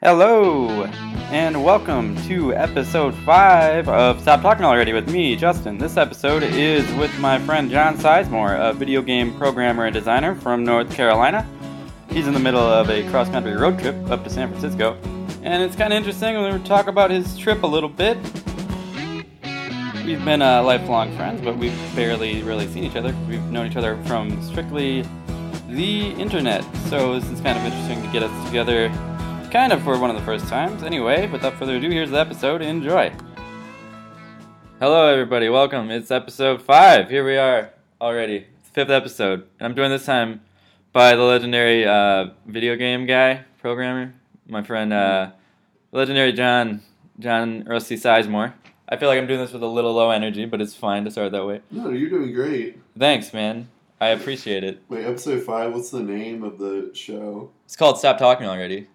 Hello, and welcome to episode 5 of Stop Talking Already with me, Justin. This episode is with my friend John Sizemore, a video game programmer and designer from North Carolina. He's in the middle of a cross country road trip up to San Francisco, and it's kind of interesting. We're going to talk about his trip a little bit. We've been uh, lifelong friends, but we've barely really seen each other. We've known each other from strictly the internet, so this is kind of interesting to get us together kind of for one of the first times. Anyway, without further ado, here's the episode. Enjoy. Hello, everybody. Welcome. It's episode five. Here we are already. Fifth episode. And I'm doing this time by the legendary uh, video game guy, programmer, my friend, uh, legendary John, John Rusty Sizemore. I feel like I'm doing this with a little low energy, but it's fine to start that way. No, you're doing great. Thanks, man. I appreciate it. Wait, episode five. What's the name of the show? It's called Stop Talking Already.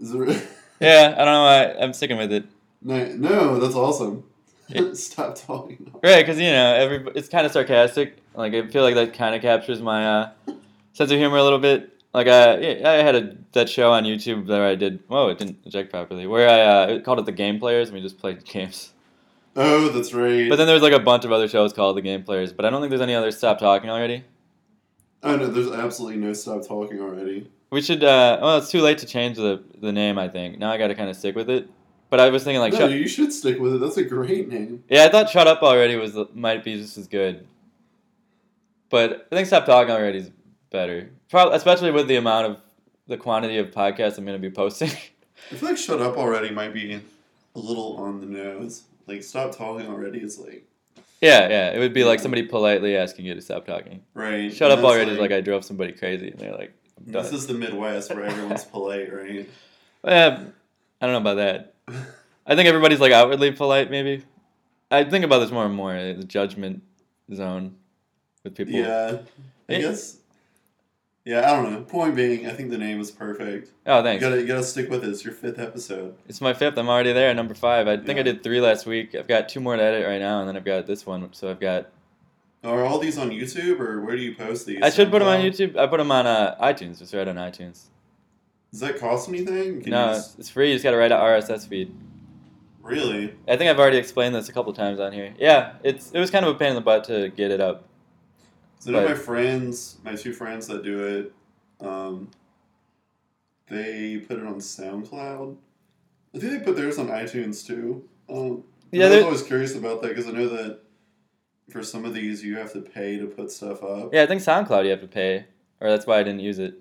Is it? re- Yeah, I don't know why. I'm sticking with it. no, no, that's awesome. Stop talking. Right, because you know, every it's kind of sarcastic. Like I feel like that kind of captures my uh, sense of humor a little bit. Like I, I had a that show on YouTube that I did. Whoa, it didn't eject properly. Where I uh, it called it the Game Players, and we just played games. Oh, that's right. But then there's like a bunch of other shows called the Game Players. But I don't think there's any other Stop talking already. oh no, there's absolutely no stop talking already. We should. Uh, well, it's too late to change the the name. I think now I got to kind of stick with it. But I was thinking like, no, shut, you should stick with it. That's a great name. yeah, I thought "Shut Up Already" was might be just as good. But I think "Stop Talking Already" is better, Probably, especially with the amount of the quantity of podcasts I'm going to be posting. I feel like "Shut Up Already" might be a little on the nose. Like "Stop Talking Already" is like yeah, yeah, it would be like somebody politely asking you to stop talking. right. Shut and up already is like I drove somebody crazy, and they're like. This is the Midwest where everyone's polite, right? I don't know about that. I think everybody's like outwardly polite, maybe. I think about this more and more. The judgment zone with people. Yeah, I guess. Yeah, I don't know. Point being, I think the name is perfect. Oh, You thanks. gotta, you gotta stick with it. It's your fifth episode. It's my fifth. I'm already there, number five. I think I did three last week. I've got two more to edit right now, and then I've got this one. So I've got. Are all these on YouTube or where do you post these? I should put them on YouTube. I put them on uh, iTunes. Just right on iTunes. Does that cost anything? Can no, you it's, it's free. You just got to write an RSS feed. really? I think I've already explained this a couple times on here. Yeah, it's it was kind of a pain in the butt to get it up. So But- my friends, my two friends that do it, um, they put it on SoundCloud. I think they put theirs on iTunes too. Um, Yeah, I was always curious about that because I know that for some of these you have to pay to put stuff up. Yeah, I think SoundCloud you have to pay, or that's why I didn't use it.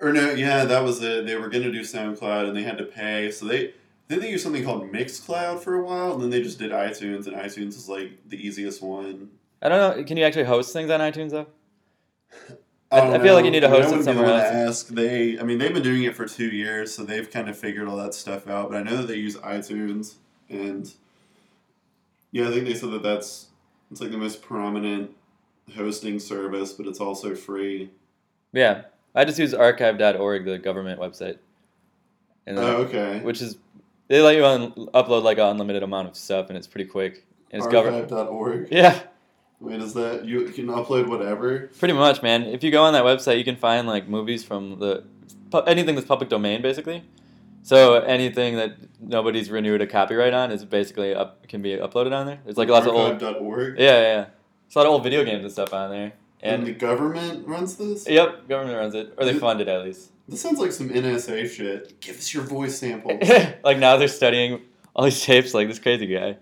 Or no, yeah, that was it. They were gonna do SoundCloud and they had to pay, so they then they used something called Mixcloud for a while, and then they just did iTunes, and iTunes is like the easiest one. I don't know. Can you actually host things on iTunes though? I, I- feel like you need to I mean, host I it be the somewhere else. Ask they, I mean, they've been doing it for two years, so they've kind of figured all that stuff out. But I know that they use iTunes, and yeah, I think they said that that's it's like the most prominent hosting service, but it's also free. Yeah, I just use archive.org, the government website, and Oh, okay. which is they let you un- upload like an unlimited amount of stuff, and it's pretty quick. And it's government. Archive.org. Yeah, Wait, is that you can upload whatever? pretty much, man. If you go on that website, you can find like movies from the anything that's public domain, basically. So anything that nobody's renewed a copyright on is basically up can be uploaded on there. There's like lots of old. Archive.org. Yeah, yeah, yeah. There's a lot of old video games and stuff on there. And And the government runs this? yep, government runs it, or they it- fund it at least. This sounds like some NSA shit. Give us your voice samples. like now they're studying all these tapes like this crazy guy.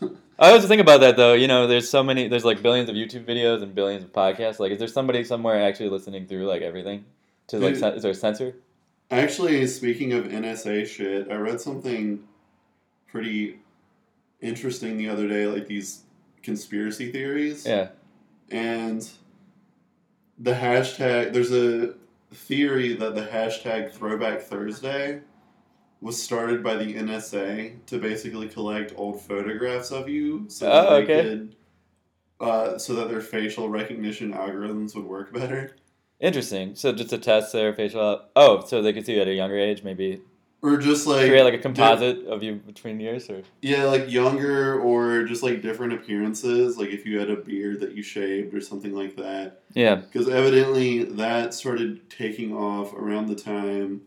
I always think about that though. You know, there's so many. There's like billions of YouTube videos and billions of podcasts. Like, is there somebody somewhere actually listening through like everything? To like, Dude. is there a censor? Actually, speaking of NSA shit, I read something pretty interesting the other day, like these conspiracy theories. Yeah. And the hashtag, there's a theory that the hashtag Throwback Thursday was started by the NSA to basically collect old photographs of you so that Oh, they okay. could. Uh, so that their facial recognition algorithms would work better. Interesting. So just to test their facial. Oh, so they could see you at a younger age, maybe Or just like create like a composite of you between years, or Yeah, like younger or just like different appearances, like if you had a beard that you shaved or something like that. yeah. Because evidently that started taking off around the time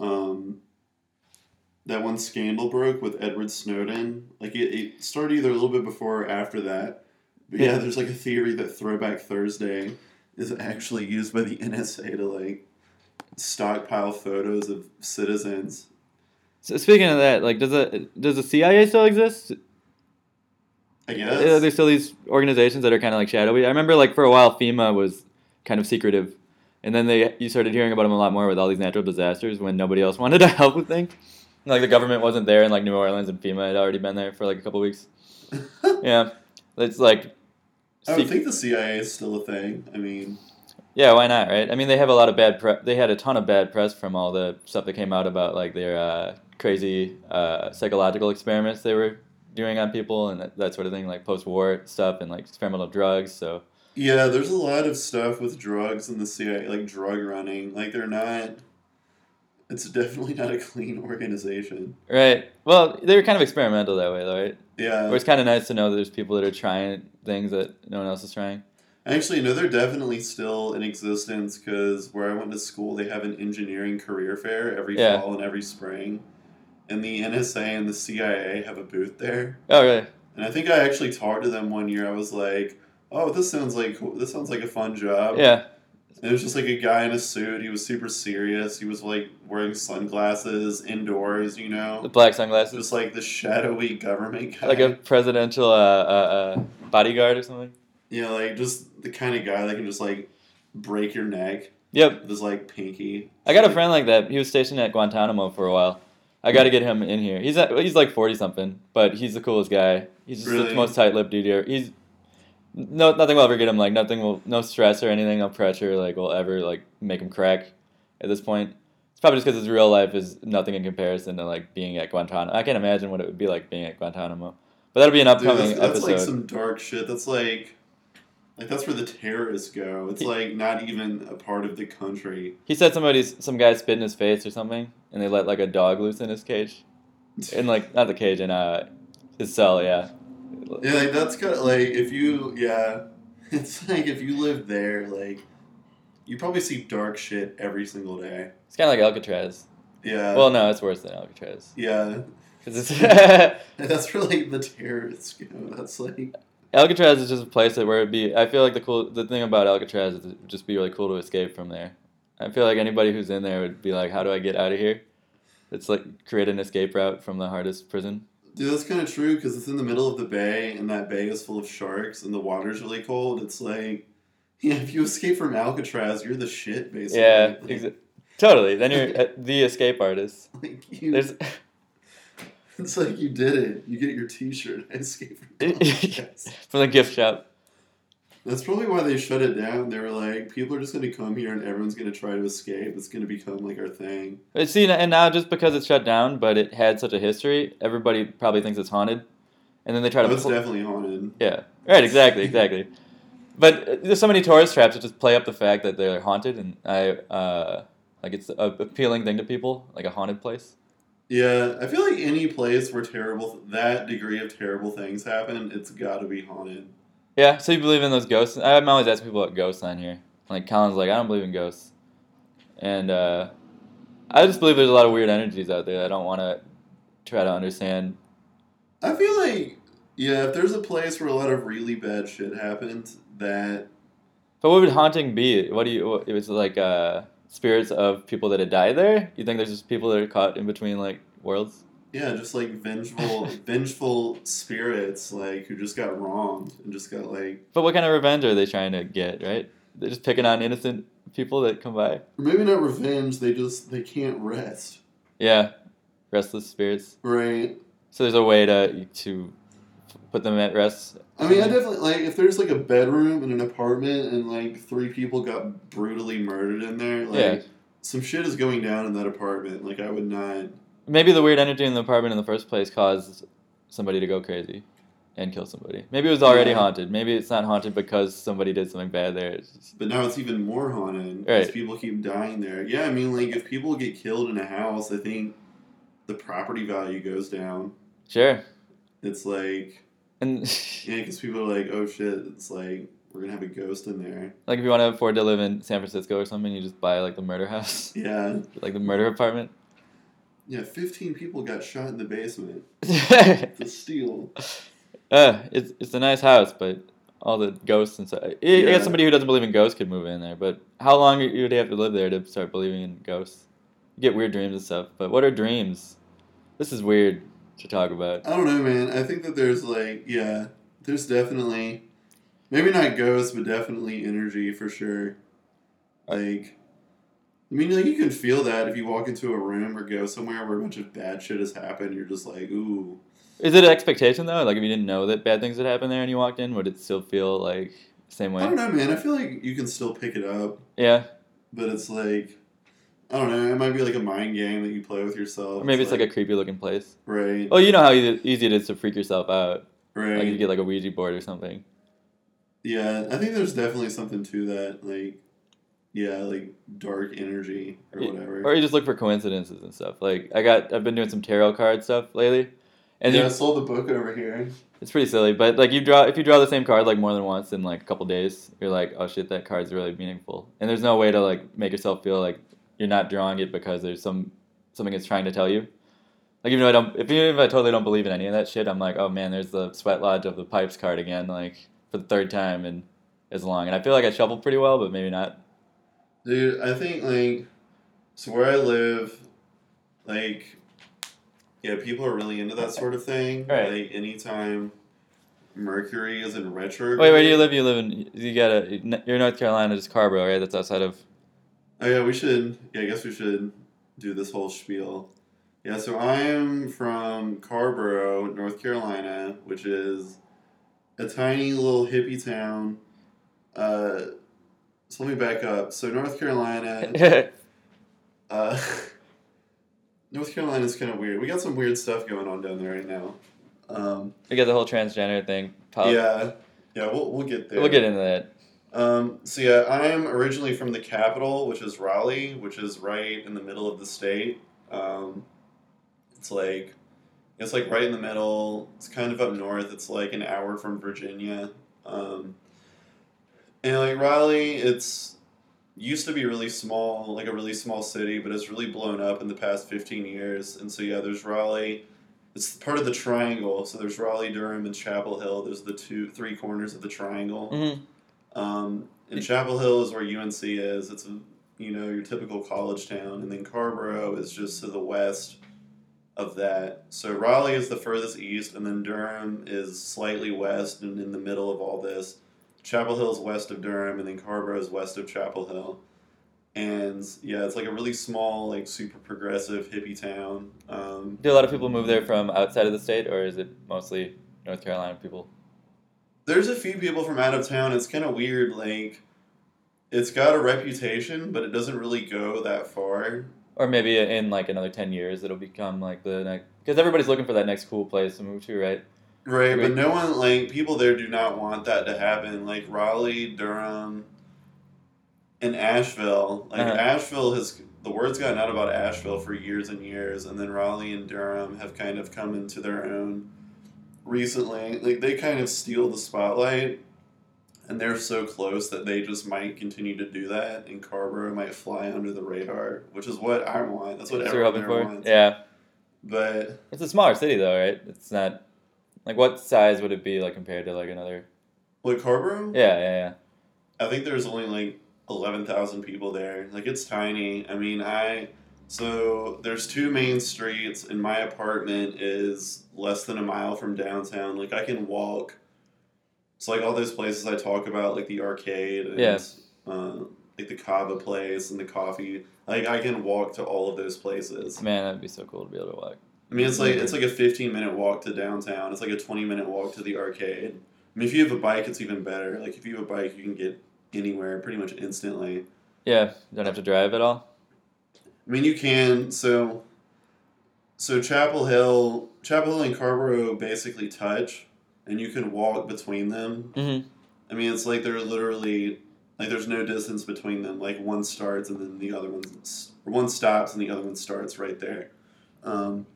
um, that one scandal broke with Edward Snowden. Like it, it started either a little bit before or after that. But yeah, Yeah. there's like a theory that Throwback Thursday is actually used by the NSA to like stockpile photos of citizens. So speaking of that, like, does the does the CIA still exist? I Are guess. there still these organizations that are kind of like shadowy? I remember like for a while FEMA was kind of secretive, and then they you started hearing about them a lot more with all these natural disasters when nobody else wanted to help with things. Like the government wasn't there in like New Orleans, and FEMA had already been there for like a couple weeks. Yeah, it's like, I don't think the CIA is still a thing. I mean, yeah, why not, right? I mean, they have a lot of bad press. They had a ton of bad press from all the stuff that came out about like their uh, crazy uh, psychological experiments they were doing on people and that, that sort of thing, like post-war stuff and like experimental drugs. So. yeah, there's a lot of stuff with drugs in the CIA, like drug running. Like they're not. It's definitely not a clean organization. Right. Well, they were kind of experimental that way, though, right? Yeah. Where it's kind of nice to know that there's people that are trying things that no one else is trying. Actually, no, they're definitely still in existence because where I went to school, they have an engineering career fair every Yeah. fall and every spring. And the NSA and the CIA have a booth there. Oh, really? And I think I actually talked to them one year. I was like, "Oh, this sounds like this sounds like a fun job." Yeah. It was just like a guy in a suit. He was super serious. He was like wearing sunglasses indoors, you know. The black sunglasses. just like the shadowy government guy. Like a presidential uh, uh, uh, bodyguard or something. yeah, like just the kind of guy that can just like break your neck Yep. with his like pinky. I got a friend like that. He was stationed at Guantanamo for a while. I got to get him in here. He's at, he's like forty something, but he's the coolest guy. He's just Really? the most tight-lipped dude here. He's no nothing will ever get him like nothing will no stress or anything no pressure like will ever like make him crack. At this point, it's probably just because his real life is nothing in comparison to like being at Guantanamo. I can't imagine what it would be like being at Guantanamo. But that'll be an Dude, upcoming that's, that's episode. like some dark shit. That's like, like that's where the terrorists go. It's He- like not even a part of the country. He said somebody's some guy spit in his face or something, and they let like a dog loose in his cage, in like not the cage in uh his cell, yeah. Yeah, like that's kind of like if you, yeah, it's like if you live there, like you probably see dark shit every single day. It's kind of like Alcatraz. Yeah. well, no, it's worse than Alcatraz yeah, because it's that's really the terrorists go. That's like, Alcatraz is just a place that where it'd be. I feel like the cool the thing about Alcatraz is it'd just be really cool to escape from there. I feel like anybody who's in there would be like, "How do I get out of here?" It's like create an escape route from the hardest prison. Dude, that's kind of true because it's in the middle of the bay, and that bay is full of sharks, and the water's really cold. It's like, yeah, if you escape from Alcatraz, you're the shit, basically. Yeah, exa- totally. Then you're uh, the escape artist. Like you, There's it's like you did it. You get your T-shirt. I escaped from Alcatraz. from the gift shop. That's probably why they shut it down. They were like, people are just going to come here and everyone's going to try to escape. It's going to become like our thing. But see, and now just because it's shut down, but it had such a history, everybody probably thinks it's haunted, and then they try Oh, to. it's pl- definitely haunted. yeah, right, exactly, exactly. But uh, there's so many tourist traps that just play up the fact that they're haunted, and I uh, like it's a appealing thing to people, like a haunted place. Yeah, I feel like any place where terrible that degree of terrible things happen, it's got to be haunted. Yeah, so you believe in those ghosts? I'm always asking people about ghosts on here. Like Colin's like, I don't believe in ghosts, and uh, I just believe there's a lot of weird energies out there. I don't want to try to understand. I feel like yeah, if there's a place where a lot of really bad shit happened, that But what would haunting be? What do you? What, it was like uh, spirits of people that had died there. You think there's just people that are caught in between like worlds? Yeah, just like vengeful, vengeful spirits like who just got wronged and just got like But what kind of revenge are they trying to get? Right? They're just picking on innocent people that come by. or maybe not revenge. They just they can't rest. Yeah, restless spirits. Right. So there's a way to to put them at rest. I mean, I definitely like if there's like a bedroom in an apartment and like three people got brutally murdered in there. Like Yeah. some shit is going down in that apartment. Like I would not. Maybe the weird energy in the apartment in the first place caused somebody to go crazy and kill somebody. Maybe it was already Yeah. haunted. Maybe it's not haunted because somebody did something bad there. Just- But now it's even more haunted because Right. people keep dying there. Yeah, I mean, like if people get killed in a house, I think the property value goes down. sure. It's like And yeah, because people are like, oh shit, it's like we're gonna have a ghost in there. like if you want to afford to live in San Francisco or something, you just buy like the murder house, Yeah, like the murder apartment. Yeah, 15 people got shot in the basement. uh, The steel. it's it's a nice house, but all the ghosts and stuff. I I Yeah. guess somebody who doesn't believe in ghosts could move in there, but how long would you have to live there to start believing in ghosts? You get weird dreams and stuff. But what are dreams? This is weird to talk about. I don't know, man. I think that there's like, yeah, there's definitely, maybe not ghosts, but definitely energy for sure. Like, I mean, like you can feel that if you walk into a room or go somewhere where a bunch of bad shit has happened. You're just like, ooh. Is it an expectation though? Like if you didn't know that bad things would happen there and you walked in, would it still feel like the same way? I don't know, man. I feel like you can still pick it up, Yeah. but it's like, I don't know. It might be like a mind game that you play with yourself. Or maybe it's like a creepy looking place. right, Oh, you know how easy, easy it is to freak yourself out. right. Like you get like a Ouija board or something. Yeah, I think there's definitely something to that. Like, yeah, like dark energy or whatever. Or you just look for coincidences and stuff. Like I got, I've been doing some tarot card stuff lately, and yeah, you- I sold the book over here. it's pretty silly. But like you draw, if you draw the same card like more than once in like a couple days, you're like, oh shit, that card's really meaningful. And there's no way to like make yourself feel like you're not drawing it because there's some something it's trying to tell you. Like even though I don't, if even if I totally don't believe in any of that shit, I'm like, oh man, there's the sweat lodge of the pipes card again, like for the third time in as long. And I feel like I shuffled pretty well, but maybe not. Dude, I think like so where I live, like yeah, people are really into that sort of thing. Right. Like anytime Mercury is in retrograde. Wait, where do you live? You live in you got a you're North Carolina, just Carrboro, right? That's outside of. Oh yeah, we should. Yeah, I guess we should do this whole spiel. Yeah, so I am from Carrboro, North Carolina, which is a tiny little hippie town. Uh, so let me back up. So North Carolina, uh, North Carolina is kind of weird. We got some weird stuff going on down there right now. Um, we got the whole transgender thing. Pop- yeah, yeah, we'll we'll get there. we'll get into that. Um, so yeah, I am originally from the capital, which is Raleigh, which is right in the middle of the state. Um, it's like it's like right in the middle. It's kind of up north. It's like an hour from Virginia. Um, and like Raleigh, it's used to be really small, like a really small city, but it's really blown up in the past fifteen years. And so yeah, there's Raleigh. It's part of the triangle. So there's Raleigh, Durham, and Chapel Hill. There's the two, three corners of the triangle. hmm Um, and Chapel Hill is where UNC is. It's a, you know your typical college town, and then Carrboro is just to the west of that. So Raleigh is the furthest east, and then Durham is slightly west and in the middle of all this. Chapel Hill is west of Durham, and then Carrboro is west of Chapel Hill. And yeah, it's like a really small, like super progressive hippie town. Um, Do a lot of people move there from outside of the state, or is it mostly North Carolina people? There's a few people from out of town. It's kind of weird. Like, it's got a reputation, but it doesn't really go that far. Or maybe in like another ten years, it'll become like the next because everybody's looking for that next cool place to move to, right? Right, but no one like people there do not want that to happen. Like Raleigh, Durham, and Asheville. Like Uh-huh. Asheville has the word's gotten out about Asheville for years and years, and then Raleigh and Durham have kind of come into their own recently. Like they kind of steal the spotlight, and they're so close that they just might continue to do that, and Carrboro might fly under the radar, which is what I want. That's what That's what everyone hoping for. wants. Yeah, But it's a smaller city though, right? It's not like what size would it be like compared to like another? what Carrboro? Yeah, yeah, yeah. I think there's only like eleven thousand people there. Like it's tiny. I mean, I so there's two main streets, and my apartment is less than a mile from downtown. Like I can walk. It's like all those places I talk about, like the arcade and Yeah. uh, like the kava place and the coffee. Like I can walk to all of those places. Man, that'd be so cool to be able to walk. I mean, it's like it's like a 15 minute walk to downtown. It's like a 20 minute walk to the arcade. I mean, if you have a bike, it's even better. Like if you have a bike, you can get anywhere pretty much instantly. Yeah, don't have to drive at all. I mean, you can. So, so Chapel Hill, Chapel Hill and Carrboro basically touch, and you can walk between them. Mm-hmm. I mean, it's like they're literally like there's no distance between them. Like one starts and then the other one, or one stops and the other one starts right there. Um,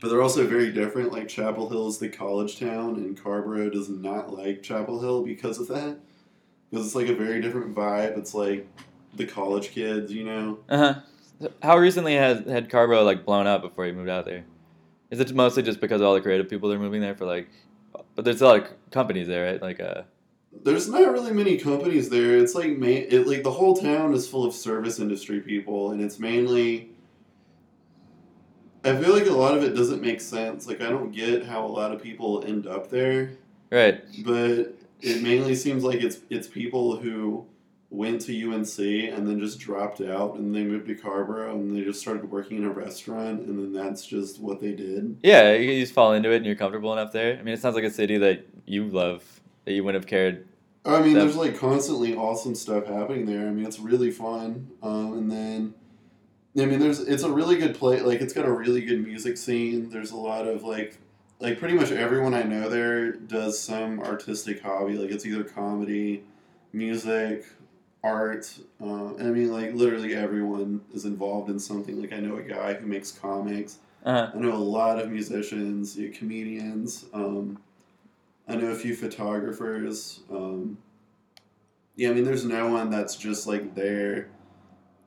but they're also very different. Like Chapel Hill is the college town, and Carrboro does not like Chapel Hill because of that. Because it's like a very different vibe. It's like the college kids, you know. Uh huh. How recently has had Carrboro like blown up before you moved out there? Is it mostly just because of all the creative people that are moving there for like? But there's a lot of companies there, right? Like, uh, There's not really many companies there. It's like ma- it like the whole town is full of service industry people, and it's mainly. I feel like a lot of it doesn't make sense. Like I don't get how a lot of people end up there, right? but it mainly seems like it's it's people who went to UNC and then just dropped out and they moved to Carrboro and they just started working in a restaurant and then that's just what they did. Yeah, you just fall into it and you're comfortable enough there. I mean, it sounds like a city that you love that you wouldn't have cared. I mean, That- there's like constantly awesome stuff happening there. I mean, it's really fun. Um, and then, I mean, there's it's a really good play. Like, it's got a really good music scene. There's a lot of like, like pretty much everyone I know there does some artistic hobby. Like, it's either comedy, music, art. Uh, and I mean, like literally everyone is involved in something. Like, I know a guy who makes comics. Uh-huh. I know a lot of musicians, yeah, comedians. Um, I know a few photographers. Um, yeah, I mean, there's no one that's just like there.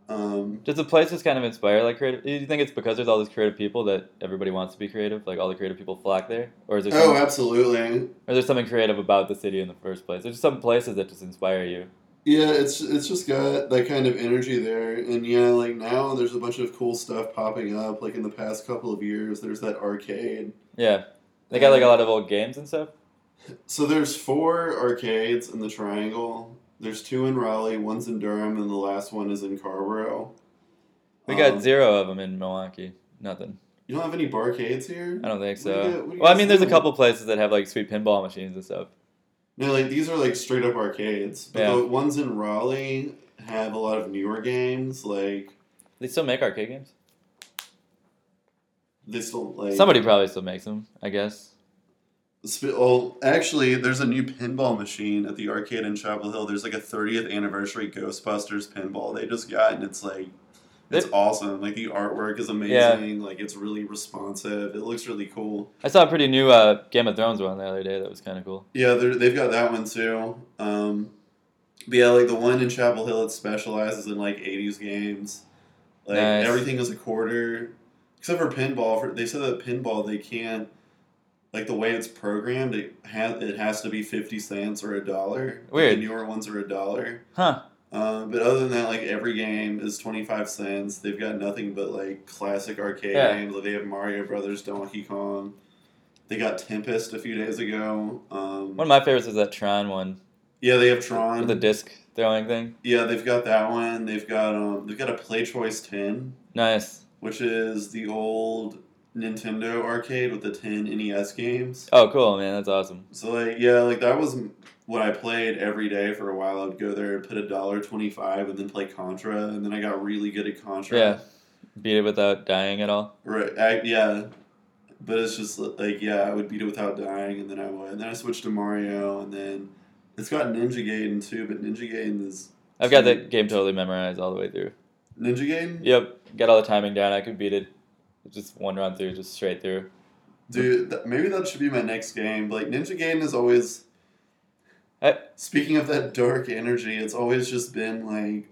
Um, Does the place just kind of inspire like creative? Do you think it's because there's all these creative people that everybody wants to be creative? Like all the creative people flock there, or is there oh, absolutely. or there's something creative about the city in the first place? There's just some places that just inspire you. Yeah, it's it's just got that kind of energy there, and yeah, like now there's a bunch of cool stuff popping up. Like in the past couple of years, there's that arcade. Yeah, they got like a lot of old games and stuff. So there's four arcades in the Triangle. There's two in Raleigh, one's in Durham, and the last one is in Carrboro. We got Um, zero of them in Milwaukee. Nothing. You don't have any barcades here? I don't think so. you well, I mean, there's a couple places that have like sweet pinball machines and stuff. No, like these are like straight up arcades. But Yeah. the ones in Raleigh have a lot of newer games. Like They still make arcade games. they still like Somebody probably still makes them, I guess. Well, actually, there's a new pinball machine at the arcade in Chapel Hill. There's like a 30th anniversary Ghostbusters pinball they just got, and it's like it's awesome. Like the artwork is amazing. Like it's really responsive. It looks really cool. I saw a pretty new uh, Game of Thrones one the other day. That was kind of cool. Yeah, they've got that one too. Um, but yeah, like the one in Chapel Hill, it specializes in like '80s games. Like Nice. everything is a quarter, except for pinball. For they said that pinball they can't. Like the way it's programmed, it has it has to be fifty cents or a dollar. Weird. The newer ones are a dollar. Huh? Um, but other than that, like every game is twenty five cents. They've got nothing but like classic arcade Yeah. games. Like they have Mario Brothers, Donkey Kong. They got Tempest a few days ago. Um, One of my favorites is that Tron one yeah, they have Tron. with the disc throwing thing. yeah, they've got that one. They've got um, they've got a Play Choice Ten, Nice. which is the old Nintendo arcade with the ten NES games. Oh, cool, man. That's awesome. So like yeah, like that was what I played every day for a while. I'd go there, and put a dollar twenty five, and then play Contra, and then I got really good at Contra. Yeah. Beat it without dying at all. Right. I, yeah. But it's just like yeah, I would beat it without dying, and then I would. And then I switched to Mario, and then it's got Ninja Gaiden too. But Ninja Gaiden is I've got that game totally memorized all the way through. Ninja Gaiden. Yep. Got all the timing down. I could beat it. Just one run through, just straight through. Dude, th- maybe that should be my next game. Like Ninja Gaiden is always. I- Speaking of that dark energy, it's always just been like.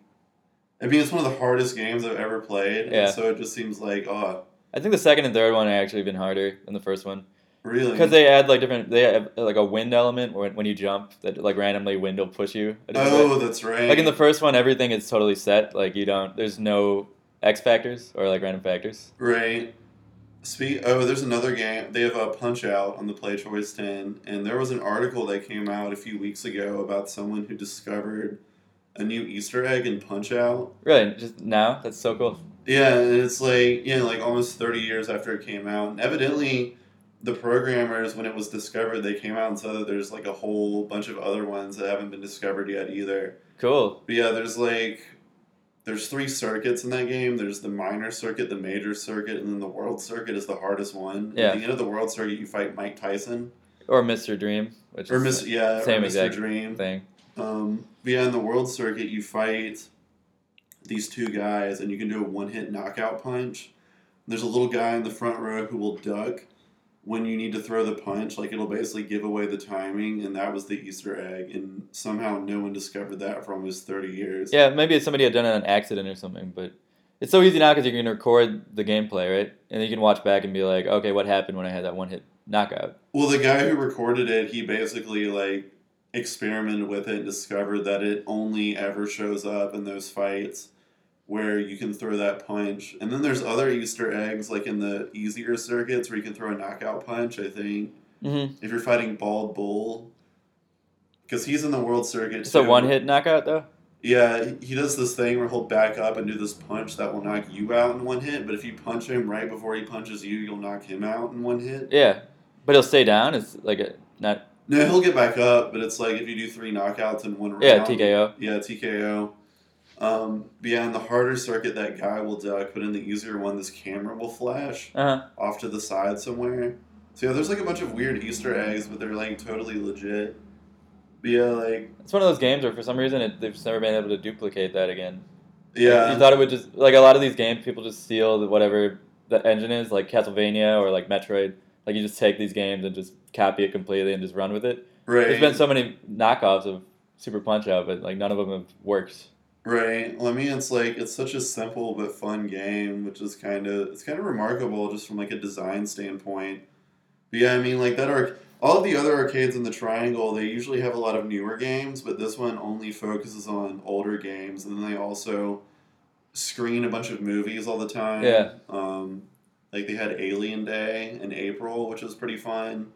I mean, it's one of the hardest games I've ever played. Yeah. And so it just seems like, oh, I think the second and third one are actually been harder than the first one really? because they add like different. They have like a wind element when when you jump that like randomly wind will push you. a different way. oh, that's right. Like in the first one, everything is totally set. Like you don't. There's no X factors or like random factors. Right. Speak. Oh, there's another game. They have a Punch Out on the Play Choice Ten, and there was an article that came out a few weeks ago about someone who discovered a new Easter egg in Punch Out. Really, just now. That's so cool. Yeah, and it's like yeah, like almost thirty years after it came out, and evidently, the programmers when it was discovered, they came out and said that there's like a whole bunch of other ones that haven't been discovered yet either. Cool. But yeah, there's like there's three circuits in that game. There's the minor circuit, the major circuit, and then the world circuit is the hardest one. Yeah. At the end of the world circuit, you fight Mike Tyson Or Mr. Dream, which or is Mr. Yeah, same or Mr. exact Dream. thing. Um, yeah, in the world circuit, you fight these two guys, and you can do a one-hit knockout punch. There's a little guy in the front row who will duck when you need to throw the punch. Like it'll basically give away the timing, and that was the Easter egg. And somehow no one discovered that for almost thirty years. Yeah, maybe somebody had done it on accident or something, but It's so easy now because you can record the gameplay, right? And then you can watch back and be like, okay, what happened when I had that one hit knockout? Well, the guy who recorded it, he basically like experimented with it and discovered that it only ever shows up in those fights where you can throw that punch. And then there's other Easter eggs like in the easier circuits where you can throw a knockout punch, I think. Mm-hmm. If you're fighting Bald Bull. Because he's in the world circuit. It's a one hit knockout though. Yeah, he- he does this thing where he'll back up and do this punch that will knock you out in one hit, but if you punch him right before he punches you, you'll knock him out in one hit. Yeah, but he'll stay down. It's like a not No, he'll get back up, but it's like if you do three knockouts in one round. yeah TKO. Yeah, TKO. Um, but yeah, in the harder circuit, that guy will duck, but in the easier one, this camera will flash Uh huh. off to the side somewhere. So yeah, there's like a bunch of weird Easter eggs, but they're like totally legit. But yeah, like It's one of those games where for some reason it, they've just never been able to duplicate that again. yeah, You thought it would just like a lot of these games, people just steal the, whatever the engine is, like Castlevania or like Metroid. Like you just take these games and just copy it completely and just run with it. right. There's been so many knockoffs of Super Punch Out, but like none of them have worked. Right. Well, I mean, it's like it's such a simple but fun game, which is kind of it's kind of remarkable just from like a design standpoint. But yeah, I mean, like that arc. All the other arcades in the Triangle, they usually have a lot of newer games, but this one only focuses on older games, and then they also screen a bunch of movies all the time. Yeah. Um, like they had Alien Day in April, which was pretty fun.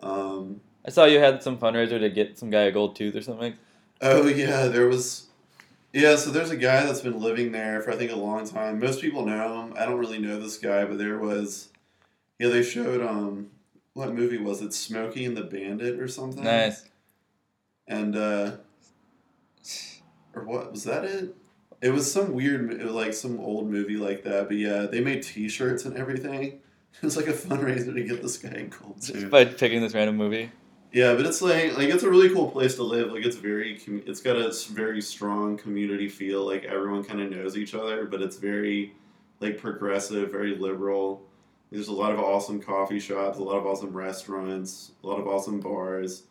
Um, I saw you had some fundraiser to get some guy a gold tooth or something. Oh yeah, there was. Yeah, so there's a guy that's been living there for I think a long time. Most people know him. I don't really know this guy, but there was. Yeah, they showed um, what movie was it? Smokey and the Bandit or something. Nice. And uh, or what was that? It. It was some weird, it was like some old movie like that. But yeah, they made T-shirts and everything. It was like a fundraiser to get this guy a gold Just by picking this random movie. Yeah, but it's like like it's a really cool place to live. Like it's very it's got a very strong community feel. Like everyone kind of knows each other, but it's very like progressive, very liberal. There's a lot of awesome coffee shops, a lot of awesome restaurants, a lot of awesome bars,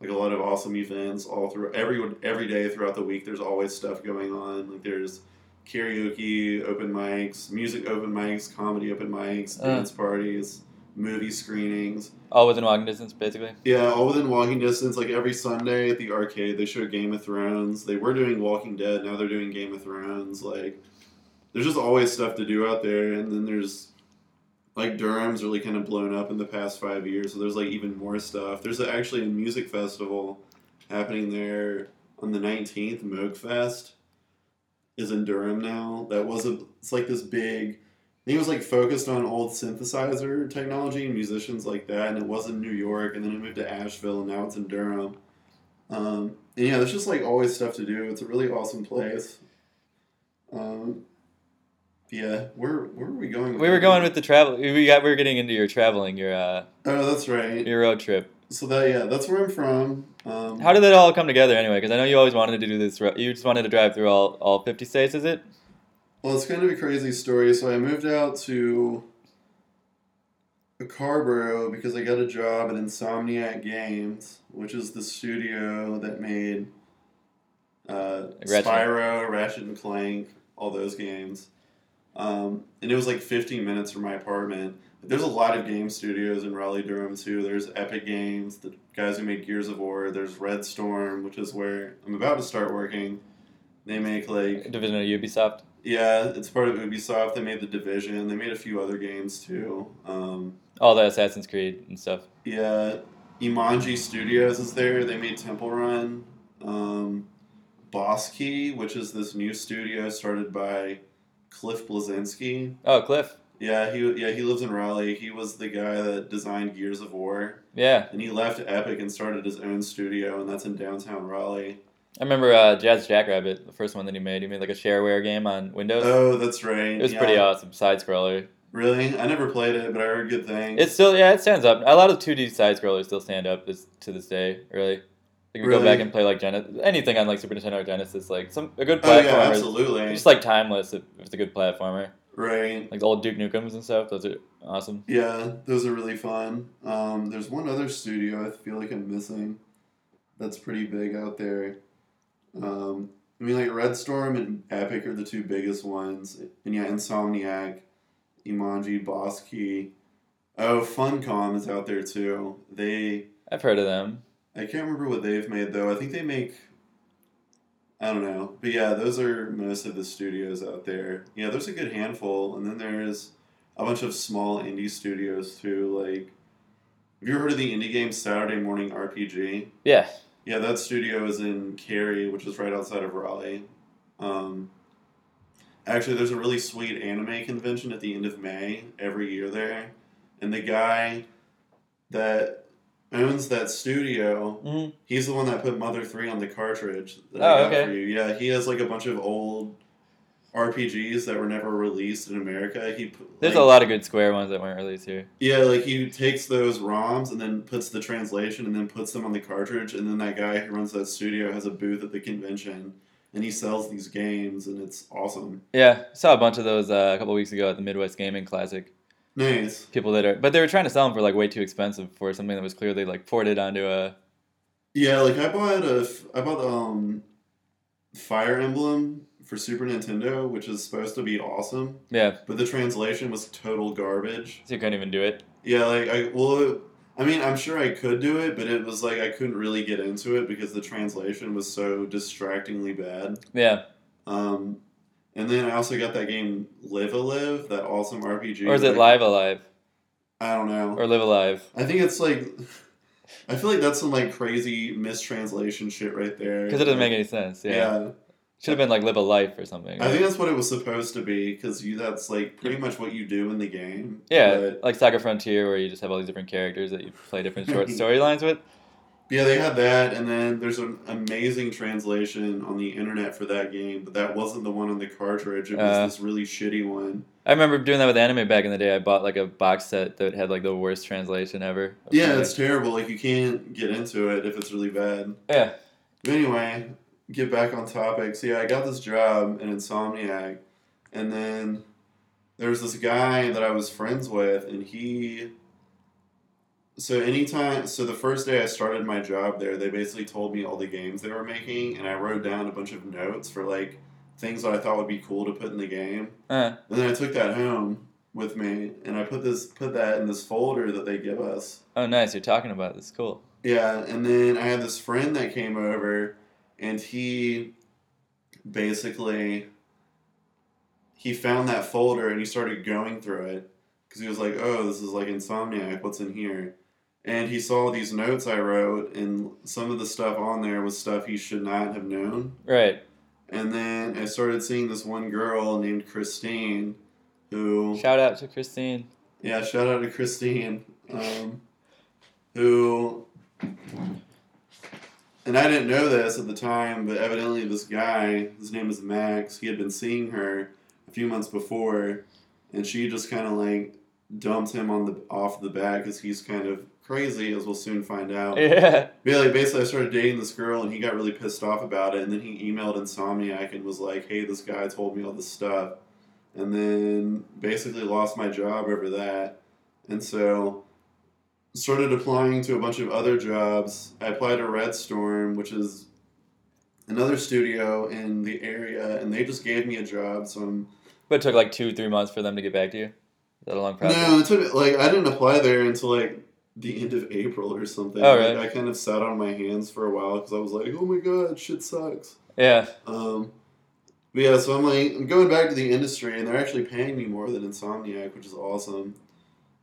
like a lot of awesome events all through every every day throughout the week. There's always stuff going on. Like there's karaoke, open mics, music open mics, comedy open mics, Uh. dance parties, movie screenings. All within walking distance, basically. Yeah, all within walking distance. Like every Sunday at the arcade, they show Game of Thrones. They were doing Walking Dead. Now they're doing Game of Thrones. Like, there's just always stuff to do out there. And then there's like Durham's really kind of blown up in the past five years. So there's like even more stuff. There's actually a music festival happening there on the 19th. Moog Fest is in Durham now. That was a. It's like this big. It was like focused on old synthesizer technology and musicians like that, and it was in New York, and then it moved to Asheville, and now it's in Durham. Um, and yeah, there's just like always stuff to do. It's a really awesome place. Um, yeah, where where are we going? We were that? going with the travel. We got. We were getting into your traveling, your uh, Oh, that's right. your road trip. So that yeah, that's where I'm from. Um, How did that all come together anyway? Because I know you always wanted to do this. You just wanted to drive through all all fifty states. Is it? Well, it's kind of a crazy story. So I moved out to Carrboro because I got a job at Insomniac Games, which is the studio that made uh, Ratchet. Spyro, Ratchet and Clank, all those games. Um, and it was like 15 minutes from my apartment. There's a lot of game studios in Raleigh, Durham too. There's Epic Games, the guys who made Gears of War. There's Red Storm, which is where I'm about to start working. They make like Division of Ubisoft. Yeah, it's part of Ubisoft. They made the Division. They made a few other games too. Um, All the Assassin's Creed and stuff. yeah, Imangi Studios is there. They made Temple Run. Um, Boss Key, which is this new studio started by Cliff Bleszinski. Oh, Cliff. Yeah, he yeah he lives in Raleigh. He was the guy that designed Gears of War, Yeah, and he left Epic and started his own studio, and that's in downtown Raleigh. I remember uh, Jazz Jackrabbit, the first one that he made. He made like a shareware game on Windows. Oh, that's right. it was yeah. pretty awesome. Side scroller. Really, I never played it, but I heard good things. It's still yeah, it stands up. A lot of two D side scrollers still stand up this to this day. Really, you can go back and play like Genesis, anything on like Super Nintendo or Genesis, like some a good platformer. oh yeah, absolutely. just like timeless if if it's a good platformer. right. Like the old Duke Nukem's and stuff. Those are awesome. Yeah, those are really fun. Um, there's one other studio I feel like I'm missing that's pretty big out there. Um, I mean, like Red Storm and Epic are the two biggest ones, and yeah, Insomniac, Imangi, Boss Key. Oh, Funcom is out there too. They I've heard of them. I can't remember what they've made though. I think they make. I don't know, but yeah, those are most of the studios out there. Yeah, there's a good handful, and then there's a bunch of small indie studios too. Like, have you ever heard of the indie game Saturday Morning RPG? Yeah. Yeah, that studio is in Cary, which is right outside of Raleigh. Um, actually, there's a really sweet anime convention at the end of May every year there, and the guy that owns that studio, hmm he's the one that put Mother Three on the cartridge. That Oh, I got okay. For you. Yeah, he has like a bunch of old RPGs that were never released in America. He put, There's like, a lot of good Square ones that weren't released here. yeah, like he takes those ROMs and then puts the translation and then puts them on the cartridge, and then that guy who runs that studio has a booth at the convention, and he sells these games, and it's awesome. Yeah, saw a bunch of those uh, a couple weeks ago at the Midwest Gaming Classic. Nice. People that are, but they were trying to sell them for like way too expensive for something that was clearly like ported onto a. Yeah, like I bought a, I bought the um, Fire Emblem for Super Nintendo, which is supposed to be awesome, Yeah, but the translation was total garbage. so you couldn't even do it. Yeah, like I well, I mean, I'm sure I could do it, but it was like I couldn't really get into it because the translation was so distractingly bad. Yeah, Um, and then I also got that game Live a Live, that awesome RPG. or is it like- Live Alive I don't know. or Live Alive? I think it's like, I feel like that's some like crazy mistranslation shit right there. Because it doesn't make any sense. Yeah, Yeah, should have been like Live a Life or something. I think that's what it was supposed to be because you that's like pretty much what you do in the game. yeah, But, like Saga Frontier, where you just have all these different characters that you play different short storylines with. yeah, they had that, and then there's an amazing translation on the internet for that game, but that wasn't the one on the cartridge. It was Uh. this really shitty one. I remember doing that with anime back in the day. I bought like a box set that had like the worst translation ever. Yeah, it's terrible. Like you can't get into it if it's really bad. yeah. But anyway, get back on topic. So yeah, I got this job in Insomniac, and then there was this guy that I was friends with, and he. So anytime, so the first day I started my job there, they basically told me all the games they were making, and I wrote down a bunch of notes for like things that I thought would be cool to put in the game, Uh, and then I took that home with me, and I put this put that in this folder that they give us. oh, nice. You're talking about this. Cool. Yeah, and then I had this friend that came over, and he basically he found that folder and he started going through it because he was like, "Oh, this is like Insomniac. What's in here?" And he saw these notes I wrote, and some of the stuff on there was stuff he should not have known. Right. And then I started seeing this one girl named Christine, who Shout out to Christine. yeah, shout out to Christine, um, who, and I didn't know this at the time, but evidently this guy, his name is Max, he had been seeing her a few months before, and she just kind of like dumped him on the off the bat because he's kind of crazy, as we'll soon find out. Yeah. But yeah, like basically, I started dating this girl, and he got really pissed off about it. And then he emailed Insomniac and was like, "Hey, this guy told me all this stuff," and then basically lost my job over that. And so started applying to a bunch of other jobs. I applied to Red Storm, which is another studio in the area, and they just gave me a job. So I'm But it took like two, three months for them to get back to you. Is that a long process? no, it took like I didn't apply there until like the end of April or something. Oh, Like, really? I kind of sat on my hands for a while because I was like, oh my god, shit sucks. Yeah. Um, but yeah, so I'm like, I'm going back to the industry, and they're actually paying me more than Insomniac, which is awesome.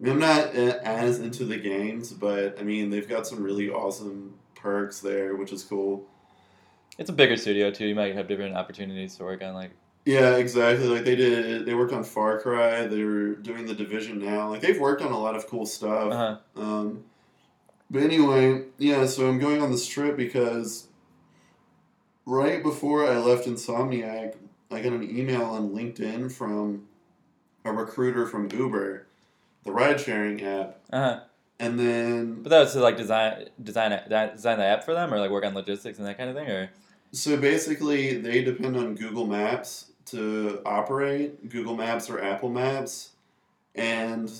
I mean, I'm not uh, as into the games, but I mean, they've got some really awesome perks there, which is cool. It's a bigger studio too. You might have different opportunities to work on. Like, Yeah, exactly. Like they did, they worked on Far Cry. They're doing the Division now. Like they've worked on a lot of cool stuff. uh huh. Um, but anyway, yeah, so I'm going on this trip because right before I left Insomniac, I got an email on LinkedIn from a recruiter from Uber, the ride sharing app. Uh huh. And then, But that was to like design, design, that- design the app for them, or like work on logistics and that kind of thing, or so basically, they depend on Google Maps to operate Google Maps or Apple Maps. And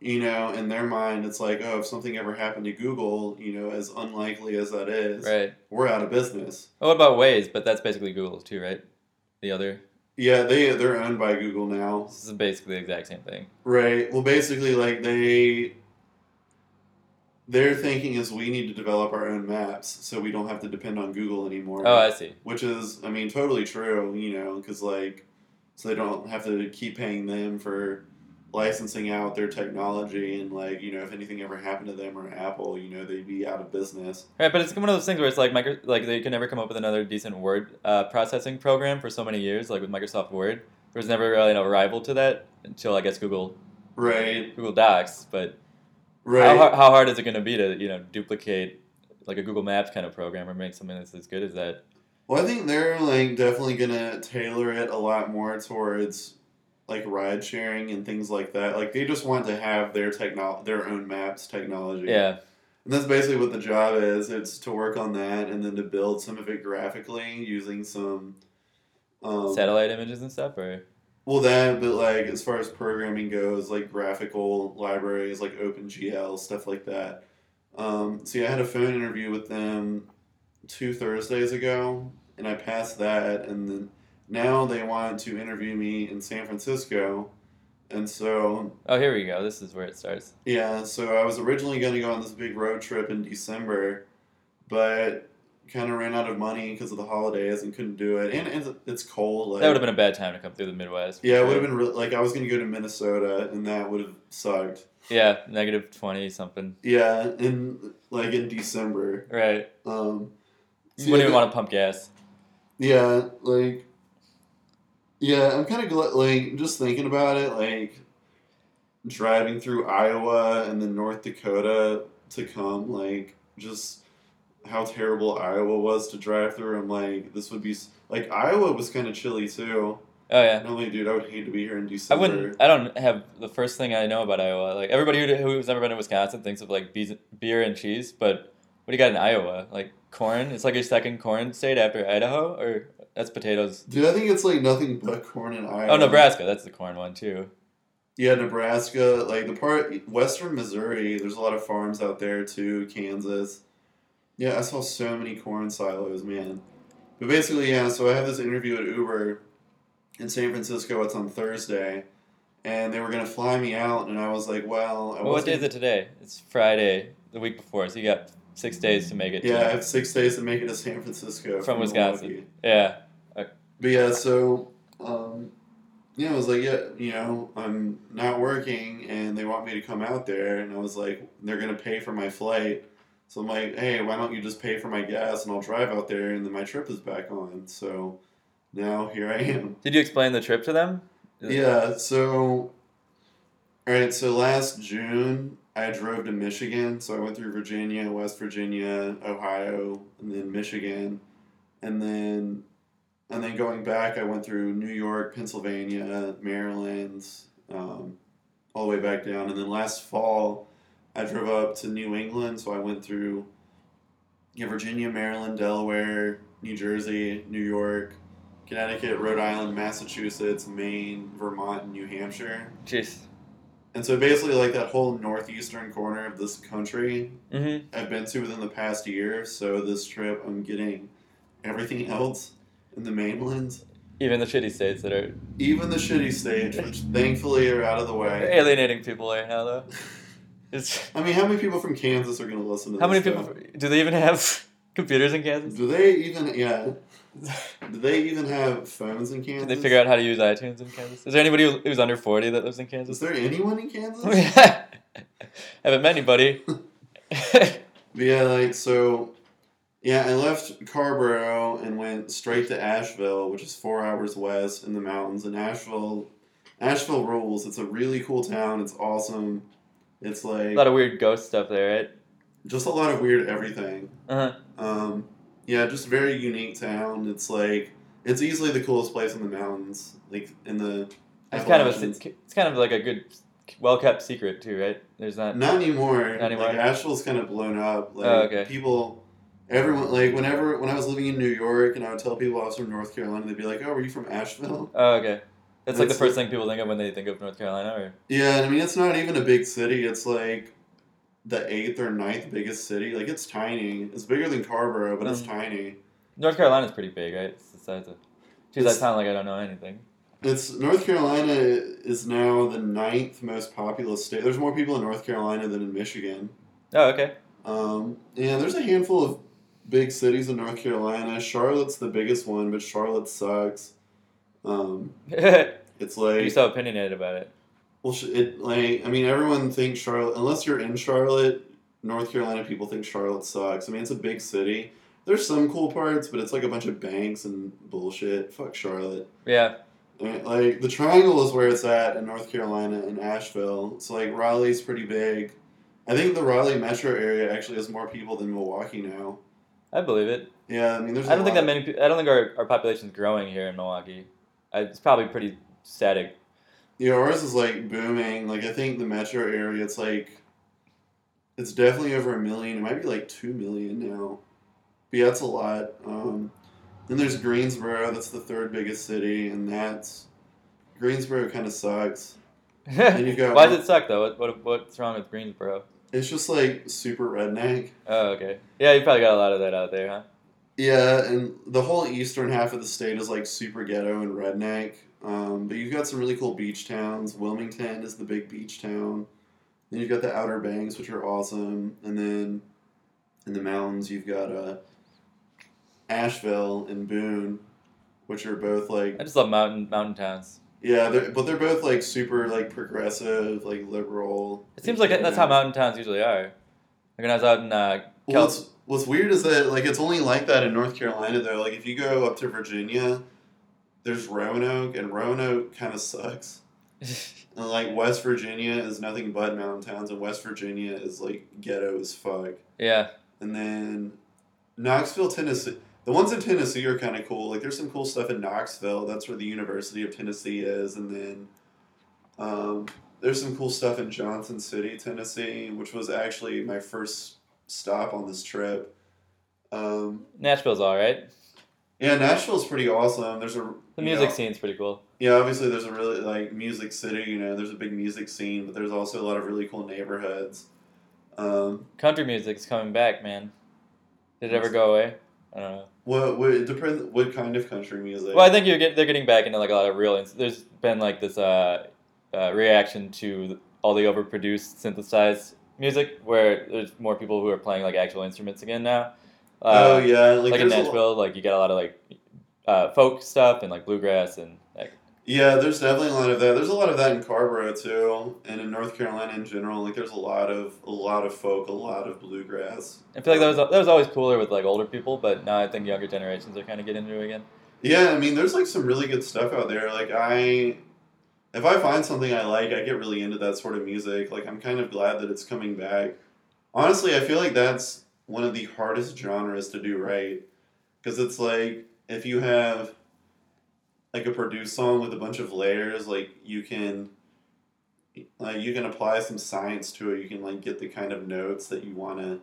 you know, in their mind, it's like, oh, if something ever happened to Google, you know, as unlikely as that is, Right. we're out of business. Oh, what about Waze? But that's basically Google too, right? The other. Yeah, they they're owned by Google now. This is basically the exact same thing. Right. Well, basically, like they, their thinking is we need to develop our own maps so we don't have to depend on Google anymore. Oh, I see. which is, I mean, totally true. You know, because like, so they don't have to keep paying them for licensing out their technology and like, you know, if anything ever happened to them or Apple, you know, they'd be out of business. Right, but it's one of those things where it's like micro, like they can never come up with another decent word uh, processing program for so many years, like with Microsoft Word. There was never really a rival to that until I guess Google Right. Google Docs. But Right. how, how hard is it going to be to you know duplicate like a Google Maps kind of program or make something that's as good as that? Well, I think they're like definitely gonna tailor it a lot more towards like ride sharing and things like that. Like they just want to have their techno- their own maps technology. Yeah, And that's basically what the job is. It's to work on that and then to build some of it graphically using some um, satellite images and stuff, or Well, that, but like as far as programming goes, like graphical libraries like OpenGL, stuff like that. Um, see, I had a phone interview with them two Thursdays ago, and I passed that, and then now they want to interview me in San Francisco, and so oh, here we go. This is where it starts. yeah, so I was originally going to go on this big road trip in December, but kind of ran out of money because of the holidays and couldn't do it, and, and it's cold. Like, That would have been a bad time to come through the Midwest. yeah, it would have been re- like I was gonna go to Minnesota, and that would have sucked. Yeah, negative twenty something. Yeah, in like in December. Right. Um, You see, wouldn't even want to pump gas. Yeah, like, yeah, I'm kind of gl- like just thinking about it, like driving through Iowa and then North Dakota to come, like just how terrible Iowa was to drive through. I'm like, this would be like Iowa was kind of chilly too. Oh yeah. I'm like, dude, I would hate to be here in December. I wouldn't. I don't have the first thing I know about Iowa. Like everybody who, who's ever been to Wisconsin thinks of like beer and cheese, but what do you got in Iowa? Like corn? It's like your second corn state after Idaho, or that's potatoes. Dude, I think it's like nothing but corn in Iowa. Oh, Nebraska. That's the corn one too. Yeah, Nebraska, like the part western Missouri, there's a lot of farms out there too, Kansas. Yeah, I saw so many corn silos, man. But basically, yeah, so I have this interview at Uber in San Francisco, it's on Thursday, and they were gonna fly me out and I was like, well, I Well, what day is it today? It's Friday, the week before. So you got six days to make it. Yeah, I have six days to make it to San Francisco From Wisconsin. Milwaukee. yeah. But yeah, so um, yeah, I was like, yeah, you know, I'm not working, and they want me to come out there, and I was like, they're gonna pay for my flight, so I'm like, hey, why don't you just pay for my gas, and I'll drive out there, and then my trip is back on. So now here I am. Did you explain the trip to them? Yeah, so all right, so last June I drove to Michigan, so I went through Virginia, West Virginia, Ohio, and then Michigan, and then and then going back, I went through New York, Pennsylvania, Maryland, um, all the way back down, and then last fall I drove up to New England, so I went through Virginia, Maryland, Delaware, New Jersey, New York, Connecticut, Rhode Island, Massachusetts, Maine, Vermont, and New Hampshire. Jeez. And so basically, like that whole northeastern corner of this country, Mm-hmm. I've been to within the past year. So this trip, I'm getting everything else in the mainland, Even the shitty states that are even the shitty states, which thankfully are out of the way. alienating people right now, though. It's I mean, how many people from Kansas are going to listen to how many people stuff? do they even have computers in Kansas? Do they even, yeah, do they even have phones in Kansas? Did they figure out how to use iTunes in Kansas? Is there anybody who- who's under forty that lives in Kansas? Is there anyone in Kansas? Haven't met anybody. Yeah, like so. Yeah, I left Carrboro and went straight to Asheville, which is four hours west in the mountains. And Asheville, Asheville rules. It's a really cool town. It's awesome. It's like. a lot of weird ghost stuff there, right? just a lot of weird everything. Uh-huh. Um, yeah, just very unique town. It's like it's easily the coolest place in the mountains, like in the. It's kind of a it's kind of like a good, well kept secret too, right? There's not. Not anymore. Not anymore? Like Asheville's kind of blown up. Oh, like Oh, okay. people, everyone like whenever when I was living in New York and I would tell people I was from North Carolina, they'd be like, "Oh, are you from Asheville?" Oh, okay. That's like the first thing people think of when they think of North Carolina. Or Yeah, I mean it's not even a big city. It's like the eighth or ninth biggest city. Like it's tiny. It's bigger than Carrboro, but it's Mm. tiny. North Carolina's pretty big, right? It's the size of. Geez, I sound like I don't know anything. It's North Carolina is now the ninth most populous state. There's more people in North Carolina than in Michigan. Oh, okay. Um, and there's a handful of big cities in North Carolina. Charlotte's the biggest one, but Charlotte sucks. Um, You're it's so opinionated about it. Well, it like I mean everyone thinks Charlotte. Unless you're in Charlotte, North Carolina people think Charlotte sucks. I mean it's a big city. There's some cool parts, but it's like a bunch of banks and bullshit. Fuck Charlotte. Yeah. I mean, like the triangle is where it's at in North Carolina and Asheville. It's like Raleigh's pretty big. I think the Raleigh metro area actually has more people than Milwaukee now. I believe it. Yeah, I mean, there's. I don't think lot- that many. I don't think our, our population's growing here in Milwaukee. I, it's probably pretty static. Yeah, ours is like booming. Like I think the metro area, it's like, it's definitely over a million. It might be like two million now. But yeah, it's a lot. Um, then there's Greensboro. That's the third biggest city, and that's Greensboro kind of sucks. And you've got Why does it suck though? What, what what's wrong with Greensboro? It's just like super redneck. Oh, okay. Yeah, you probably got a lot of that out there, huh? Yeah, and the whole eastern half of the state is like super ghetto and redneck. Um, but you've got some really cool beach towns. Wilmington is the big beach town. Then you've got the Outer Banks, which are awesome. And then in the mountains, you've got uh, Asheville and Boone, which are both like I just love mountain mountain towns. yeah, they're, but they're both like super like progressive, like liberal. It seems like that's how mountain towns usually are. Like when I was out in uh, Well, what's, what's weird is that like it's only like that in North Carolina though. Like if you go up to Virginia, there's Roanoke, and Roanoke kind of sucks. And like West Virginia is nothing but mountain towns, and West Virginia is like ghetto as fuck. yeah, And then Knoxville, Tennessee. The ones in Tennessee are kind of cool. Like there's some cool stuff in Knoxville. That's where the University of Tennessee is, and then um, there's some cool stuff in Johnson City, Tennessee, which was actually my first stop on this trip. Um, Nashville's all right. Yeah, Nashville's pretty awesome. There's a The music know, scene's pretty cool. yeah, obviously there's a really like music city. You know, there's a big music scene, but there's also a lot of really cool neighborhoods. Um, Country music's coming back, man. Did it ever go away? I don't know. what what it depends what kind of country music? Well, I think you're get, they're getting back into like a lot of real. ins- There's been like this uh, uh, reaction to all the overproduced synthesized music, where there's more people who are playing like actual instruments again now. Oh Uh, yeah, like, like in Nashville, like you get a lot of like uh, folk stuff and like bluegrass and like, Yeah, there's definitely a lot of that. There's a lot of that in Carrboro too, and in North Carolina in general. Like, there's a lot of a lot of folk, a lot of bluegrass. I feel like that was that was always cooler with like older people, but now I think younger generations are kind of getting into it again. Yeah, I mean, there's like some really good stuff out there. Like, I, if I find something I like, I get really into that sort of music. Like, I'm kind of glad that it's coming back. Honestly, I feel like that's one of the hardest genres to do right, because it's like if you have like a produced song with a bunch of layers, like you can. Like you can apply some science to it. You can like get the kind of notes that you want to,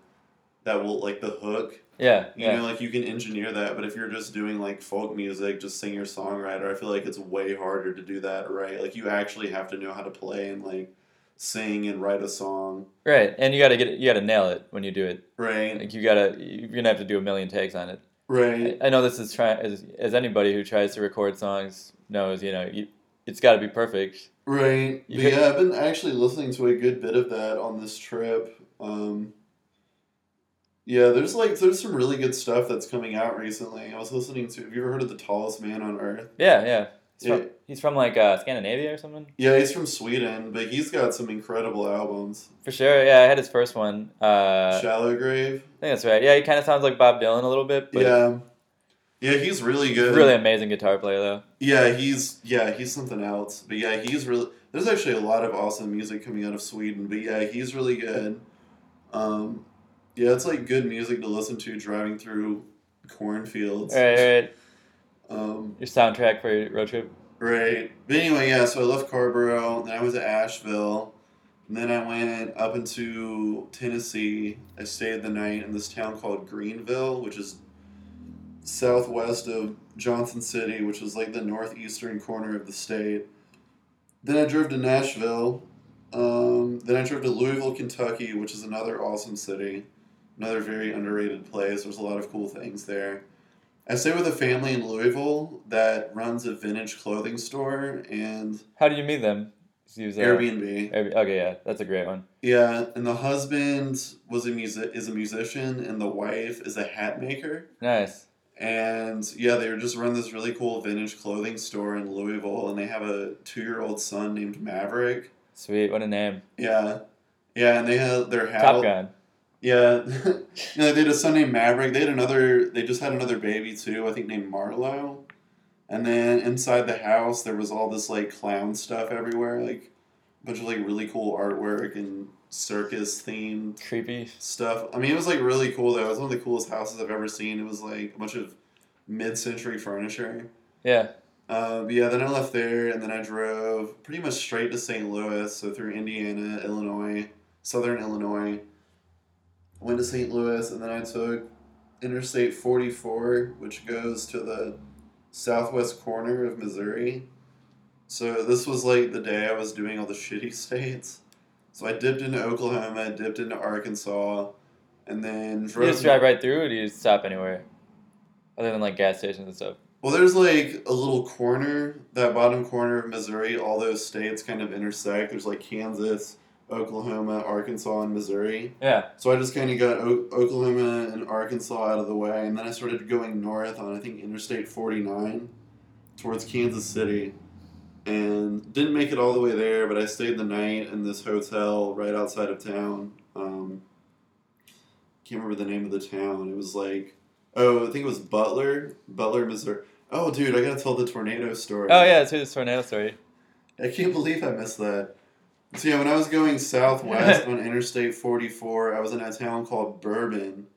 that will like the hook Yeah, you yeah. know, like you can engineer that, but if you're just doing like folk music, just singer songwriter, I feel like it's way harder to do that right. Like you actually have to know how to play and like sing and write a song, Right, and you gotta get it, you gotta nail it when you do it. right? Like you gotta you're gonna have to do a million takes on it. Right. I, I know this is try as as anybody who tries to record songs knows. You know, you, it's got to be perfect. Right. You But could- yeah, I've been actually listening to a good bit of that on this trip. Um, yeah, there's like there's some really good stuff that's coming out recently. I was listening to. Have you ever heard of the tallest man on earth? Yeah, yeah. He's. From, he's from like uh, Scandinavia or something. Yeah, he's from Sweden, but he's got some incredible albums. For sure. Yeah, I had his first one. Uh, Shallow Grave. I think that's right. Yeah, he kind of sounds like Bob Dylan a little bit, but Yeah. Yeah, he's really good. really amazing guitar player though. Yeah, he's yeah, he's something else. But yeah, he's really there's actually a lot of awesome music coming out of Sweden, but yeah, he's really good. Um yeah, it's like good music to listen to driving through cornfields. All right, all right. Um Your soundtrack for your road trip. right. But anyway, yeah, so I left Carrboro, then I was at Asheville, and then I went up into Tennessee. I stayed the night in this town called Greenville, which is southwest of Johnson City, which is like the northeastern corner of the state. Then I drove to Nashville. Um, then I drove to Louisville, Kentucky, which is another awesome city, another very underrated place. There's a lot of cool things there. I stay with a family in Louisville that runs a vintage clothing store and How did you meet them? Use, uh, Airbnb. Airbnb. Okay, yeah, that's a great one. Yeah, and the husband was a music is a musician, and the wife is a hat maker. Nice. And yeah, they were just run this really cool vintage clothing store in Louisville, and they have a two year old son named Maverick. Sweet. What a name. Yeah, yeah, and they have their hat. Top Gun. Yeah, yeah, they had a son named Maverick. They had another. They just had another baby too. I think named Marlowe. And then inside the house, there was all this like clown stuff everywhere, like a bunch of like really cool artwork and circus themed Creepy. stuff. I mean, it was like really cool though. It was one of the coolest houses I've ever seen. It was like a bunch of mid-century furniture. Yeah. Uh, but yeah, then I left there and then I drove pretty much straight to St. Louis, so through Indiana, Illinois, Southern Illinois. Went to St. Louis and then I took Interstate 44, which goes to the southwest corner of Missouri. So this was like the day I was doing all the shitty states. So I dipped into Oklahoma, I dipped into Arkansas, and then drove. You just drive right through, or do you stop anywhere? Other than like gas stations and stuff. Well, there's like a little corner, that bottom corner of Missouri, all those states kind of intersect. There's like Kansas, Oklahoma, Arkansas, and Missouri. Yeah. So I just kind of got o- Oklahoma and Arkansas out of the way, and then I started going north on, I think, Interstate 49 towards Kansas City. And didn't make it all the way there, but I stayed the night in this hotel right outside of town. Um, can't remember the name of the town. It was like, oh, I think it was Butler, Butler, Missouri. Oh, dude, I gotta tell the tornado story. Oh yeah, it's his tornado story. I can't believe I missed that. So yeah, when I was going southwest on Interstate 44, I was in a town called Bourbon,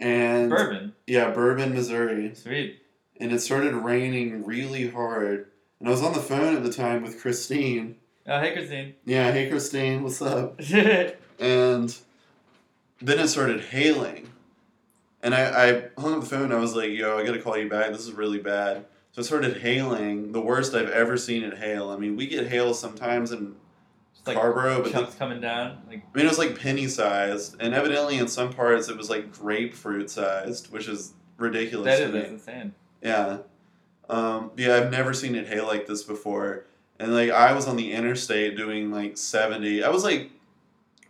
and Bourbon. yeah, Bourbon, Missouri, Sweet. and it started raining really hard. And I was on the phone at the time with Christine. Oh hey Christine. Yeah, hey Christine, what's up? And then it started hailing. And I, I hung up the phone I was like, yo, I gotta call you back. This is really bad. So it started hailing, the worst I've ever seen it hail. I mean, we get hail sometimes in like Carrboro, but chunks coming down. Like I mean, it was like penny sized, and evidently in some parts it was like grapefruit sized, which is ridiculous that is that's insane. Yeah. Um, yeah, I've never seen it hail like this before. And like I was on the interstate doing like 70. I was like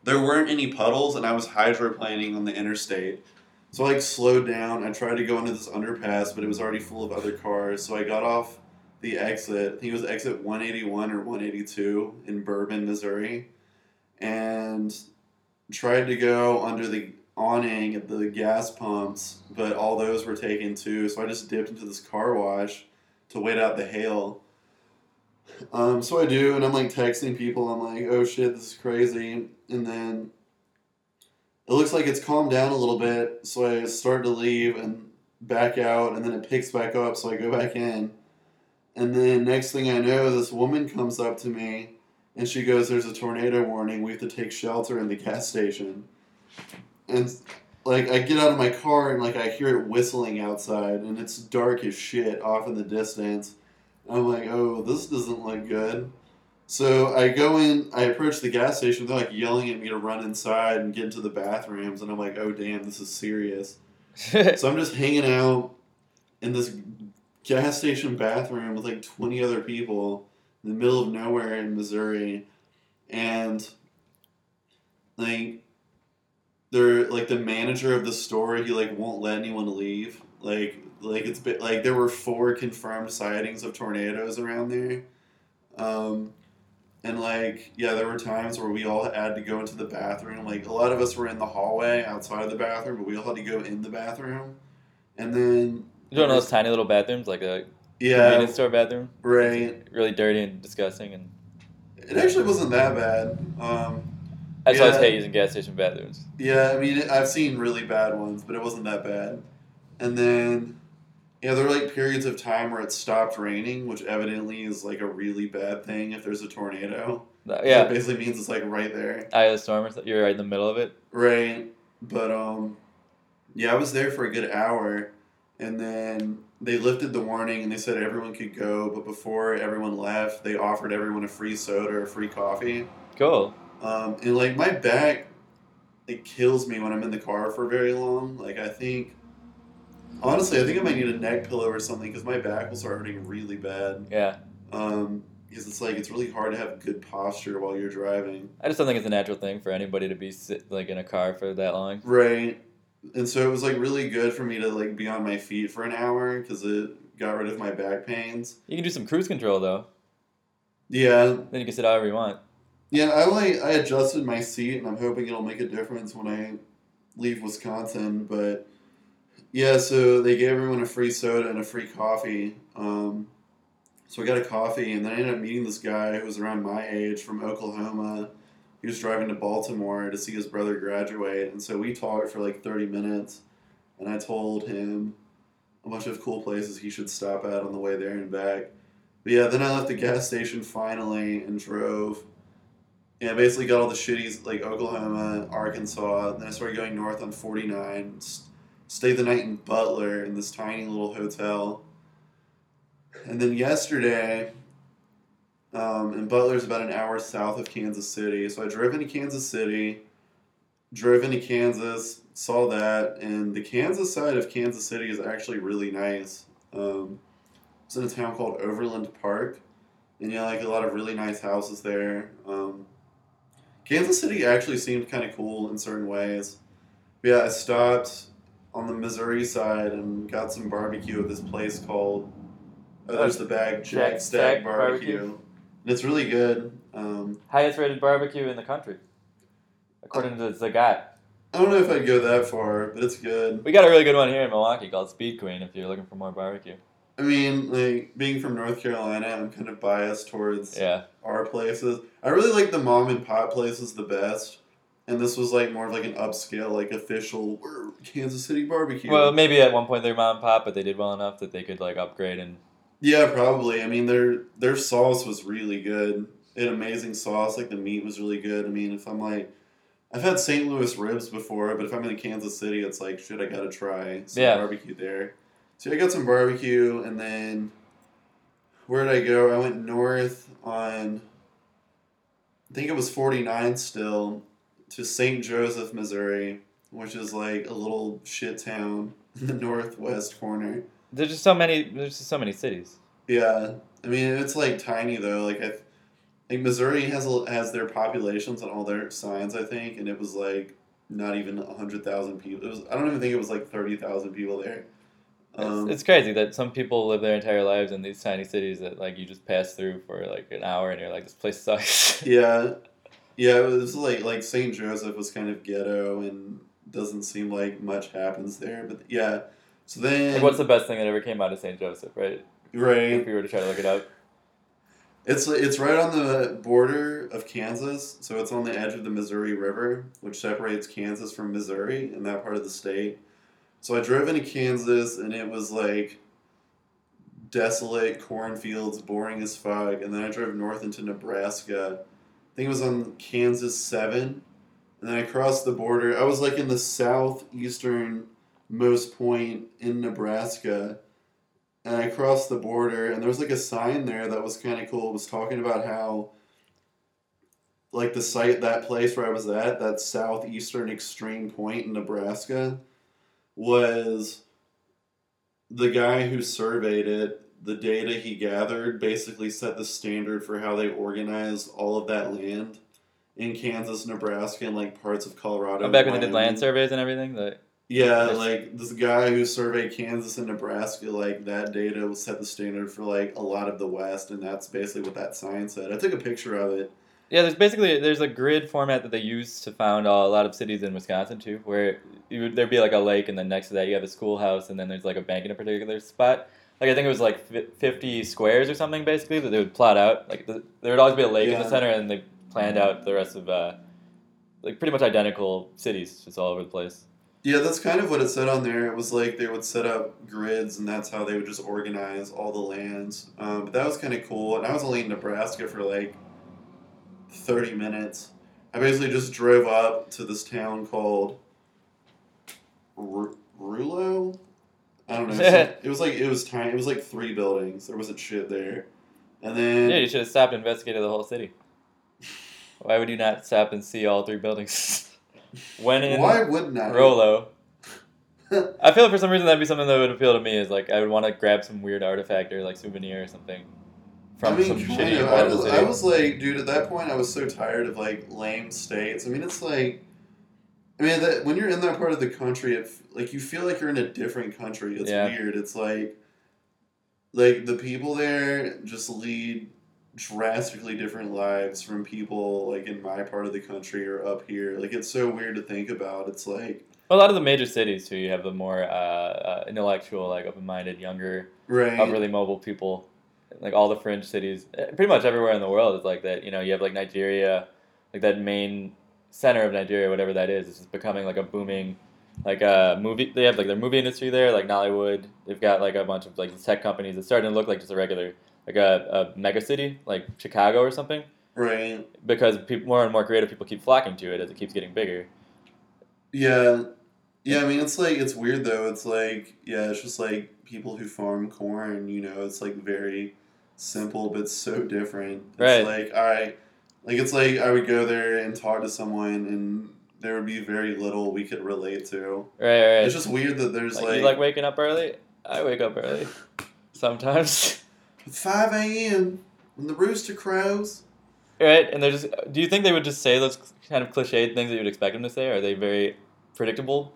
there weren't any puddles and I was hydroplaning on the interstate. So I like slowed down. I tried to go into this underpass, but it was already full of other cars. So I got off the exit. It was exit 181 or 182 in Bourbon, Missouri. And tried to go under the awning at the gas pumps, but all those were taken too. So I just dipped into this car wash to wait out the hail. Um, so I do, and I'm like texting people. I'm like, "Oh shit, this is crazy!" And then it looks like it's calmed down a little bit. So I start to leave and back out, and then it picks back up. So I go back in, and then next thing I know, this woman comes up to me, and she goes, "There's a tornado warning. We have to take shelter in the gas station." And like I get out of my car and like I hear it whistling outside and it's dark as shit off in the distance. I'm like, oh, this doesn't look good. So I go in, I approach the gas station. They're like yelling at me to run inside and get into the bathrooms, and I'm like, oh damn, this is serious. So I'm just hanging out in this gas station bathroom with like 20 other people in the middle of nowhere in Missouri, and like they're like the manager of the store he like won't let anyone leave. Like like it's been like there were four confirmed sightings of tornadoes around there. Um and like yeah there were times where we all had to go into the bathroom. Like a lot of us were in the hallway outside of the bathroom but we all had to go in the bathroom. And then You know those tiny little bathrooms, like a yeah convenience store bathroom, right really dirty and disgusting, and it actually wasn't that bad um I just always hate using gas station bathrooms. Yeah, I mean, I've seen really bad ones, but it wasn't that bad. And then, yeah, there were like periods of time where it stopped raining, which evidently is like a really bad thing if there's a tornado. Uh, It Yeah, basically means it's like right there. eye of the storm. or You're right in the middle of it. Right. But, um, yeah, I was there for a good hour. And then they lifted the warning and they said everyone could go, but before everyone left, they offered everyone a free soda or free coffee. Cool. Um, and like my back, it kills me when I'm in the car for very long. Like I think, honestly, I think I might need a neck pillow or something because my back will start hurting really bad. Yeah. Um, because it's like it's really hard to have good posture while you're driving. I just don't think it's a natural thing for anybody to be sit, like in a car for that long. Right. And so it was like really good for me to like be on my feet for an hour because it got rid of my back pains. You can do some cruise control though. Yeah, Then you can sit however you want. yeah. I like I adjusted my seat, and I'm hoping it'll make a difference when I leave Wisconsin. But yeah, so they gave everyone a free soda and a free coffee. Um, so I got a coffee, and then I ended up meeting this guy who was around my age from Oklahoma. He was driving to Baltimore to see his brother graduate, and so we talked for like thirty minutes. And I told him a bunch of cool places he should stop at on the way there and back. But yeah, then I left the gas station finally and drove. Yeah, basically got all the shitties like Oklahoma, Arkansas. Then I started going north on 49. s- Stayed the night in Butler in this tiny little hotel. And then yesterday, um, and Butler's about an hour south of Kansas City. So I drove into Kansas City, drove into Kansas, saw that, and the Kansas side of Kansas City is actually really nice. Um, it's in a town called Overland Park, and yeah, like a lot of really nice houses there. Um, Kansas City actually seemed kind of cool in certain ways. But yeah, I stopped on the Missouri side and got some barbecue at this place called. Oh, there's the bag Jack, Jack Stack, Stack barbecue. Barbecue. It's really good. Um, Highest rated barbecue in the country, according to Zagat. I don't know if I'd go that far, but it's good. We got a really good one here in Milwaukee called Speed Queen. If you're looking for more barbecue. I mean, like being from North Carolina, I'm kind of biased towards Yeah. our places. I really like the mom and pop places the best, and this was like more of like an upscale, like official Kansas City barbecue. Well, maybe at one point they're mom and pop, but they did well enough that they could like upgrade and yeah, probably. I mean, their their sauce was really good. Had amazing sauce. Like the meat was really good. I mean, if I'm like, I've had St. Louis ribs before, but if I'm in Kansas City, it's like, shit, I gotta try some Yeah. barbecue there. So I got some barbecue, and then where did I go? I went north on, I think it was 49 still, to St. Joseph, Missouri, which is like a little shit town in the northwest corner. There's just so many. There's just so many cities. Yeah, I mean it's like tiny though. Like I, like Missouri has a- has their populations on all their signs, I think, and it was like not even hundred thousand people. It was I don't even think it was like thirty thousand people there. Um, it's, it's crazy that some people live their entire lives in these tiny cities that like you just pass through for like an hour and you're like this place sucks. yeah, yeah. It was like like Saint Joseph was kind of ghetto and doesn't seem like much happens there. But yeah, so then like, what's the best thing that ever came out of St. Joseph, right? right? If you were to try to look it up. It's it's right on the border of Kansas, so it's on the edge of the Missouri River, which separates Kansas from Missouri in that part of the state. So I drove into Kansas, and it was like desolate cornfields, boring as fuck. And then I drove north into Nebraska. I think it was on Kansas seven, and then I crossed the border. I was like in the southeastern most point in Nebraska and I crossed the border, and there was like a sign there that was kind of cool. It was talking about how, like, the site, that place where I was at, that southeastern extreme point in Nebraska, was the guy who surveyed it. The data he gathered basically set the standard for how they organized all of that land in Kansas, Nebraska, and like parts of Colorado. Oh, back when they did land surveys and everything. The, Yeah, Yes. like this guy who surveyed Kansas and Nebraska, like that data will set the standard for like a lot of the West, and that's basically what that sign said. I took a picture of it. yeah, there's basically there's a grid format that they use to found a lot of cities in Wisconsin too, where would, there'd be like a lake, and then next to that you have a schoolhouse, and then there's like a bank in a particular spot. Like I think it was like 50 squares or something basically that they would plot out. Like the, there would always be a lake in the center, and they planned out the rest of uh, like pretty much identical cities just all over the place. Yeah, that's kind of what it said on there. It was like they would set up grids, and that's how they would just organize all the lands. Um, but that was kind of cool. And I was only in Nebraska for like thirty minutes. I basically just drove up to this town called R- Rulo. I don't know. so- it was like it was tiny. It was like three buildings. There wasn't shit there, and then Yeah, you should have stopped and investigated the whole city. Why would you not stop and see all three buildings? when in why wouldn't I? Rolo. I feel like for some reason that'd be something that would appeal to me. Is like I would want to grab some weird artifact or like souvenir or something from I mean, some shitty of. part I of the was, city. I was like, dude, at that point, I was so tired of like lame states. I mean, it's like, I mean, that when you're in that part of the country, it, like you feel like you're in a different country. It's Yeah. weird. It's like, like the people there just lead drastically different lives from people like in my part of the country or up here. Like it's so weird to think about. It's like, a lot of the major cities too. You have the more uh, uh, intellectual, like open-minded, younger, right? upperly mobile people. Like all the fringe cities, eh, pretty much everywhere in the world is like that. You know, you have like Nigeria, like that main center of Nigeria, whatever that is. It's just becoming like a booming, like a movie. They have like their movie industry there, like Nollywood. They've got like a bunch of like tech companies. It's starting to look like just a regular, like a, a mega city, like Chicago or something. right. Because people, more and more creative people keep flocking to it as it keeps getting bigger. Yeah. Yeah, I mean it's like it's weird though. It's like yeah, it's just like people who farm corn, you know, it's like very simple but so different. It's Right. like I like it's like I would go there and talk to someone and there would be very little we could relate to. Right, right. It's just weird that there's like, like, you like waking up early. I wake up early sometimes. Five AM when the rooster crows. Right, and they're just. Do you think they would just say those kind of cliched things that you'd expect them to say? Are they very predictable?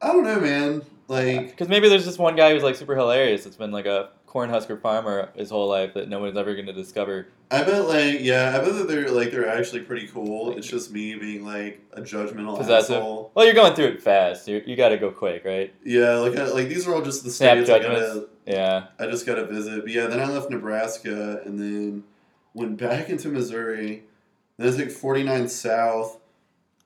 I don't know, man. Like Because maybe there's just one guy who's like super hilarious. It's been like a cornhusker farmer his whole life that no one's ever going to discover. I bet like yeah, I bet that they're like they're actually pretty cool. It's just me being like a judgmental Possessive. asshole. Well, you're going through it fast. you you got to go quick, right? Yeah, like I, like these are all just the Snap states I judgments. gotta Yeah. I just gotta visit. But yeah, then I left Nebraska and then went back into Missouri. Then I took forty nine south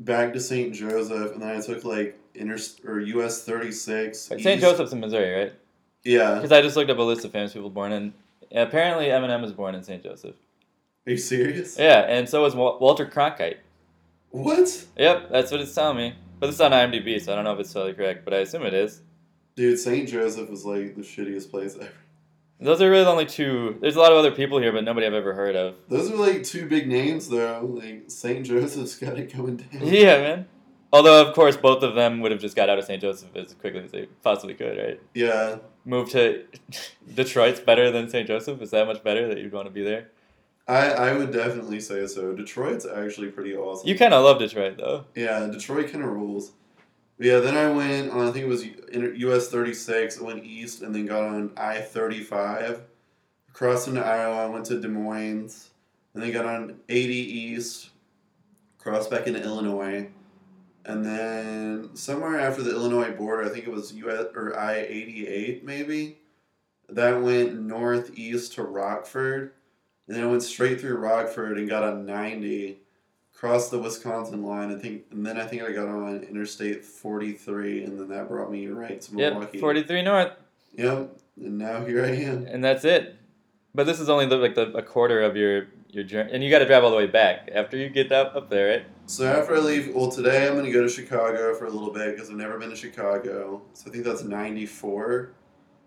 back to St. Joseph, and then I took like inter or US thirty six. St. Joseph's in Missouri, right? Yeah, Because I just looked up a list of famous people born in. Apparently, Eminem was born in St. Joseph. are you serious? Yeah, and so was Wal- Walter Cronkite. What, Yep, that's what it's telling me. But it's on IMDb, so I don't know if it's totally correct, but I assume it is. dude? St. Joseph was like the shittiest place ever. Those are really the only two. There's a lot of other people here, but nobody I've ever heard of. Those are like two big names though. Like St. Joseph's got it going down. Yeah, man. Although, of course, both of them would have just got out of St. Joseph as quickly as they possibly could, right? Yeah. Move to Detroit's better than St. Joseph? Is that much better that you'd want to be there? I, I would definitely say so. Detroit's actually pretty awesome. You kind of love Detroit, though. Yeah, Detroit kind of rules. But yeah, then I went on, I think it was US 36, I went east and then got on I 35. Crossed into Iowa, I went to Des Moines, and then got on 80 east, crossed back into Illinois. And then somewhere after the Illinois border, I think it was US or I 88 maybe, that went northeast to Rockford. And then I went straight through Rockford and got on 90 crossed the Wisconsin line. I think, and then I think I got on Interstate 43, and then that brought me right to Milwaukee. Yep, Milwaukee. 43 North, Yep, and now here I am. and that's it. But this is only the, like the, a quarter of your, your journey, and you got to drive all the way back after you get up, up there, right? So after I leave, well, today I'm gonna go to Chicago for a little bit because I've never been to Chicago. So I think that's 94.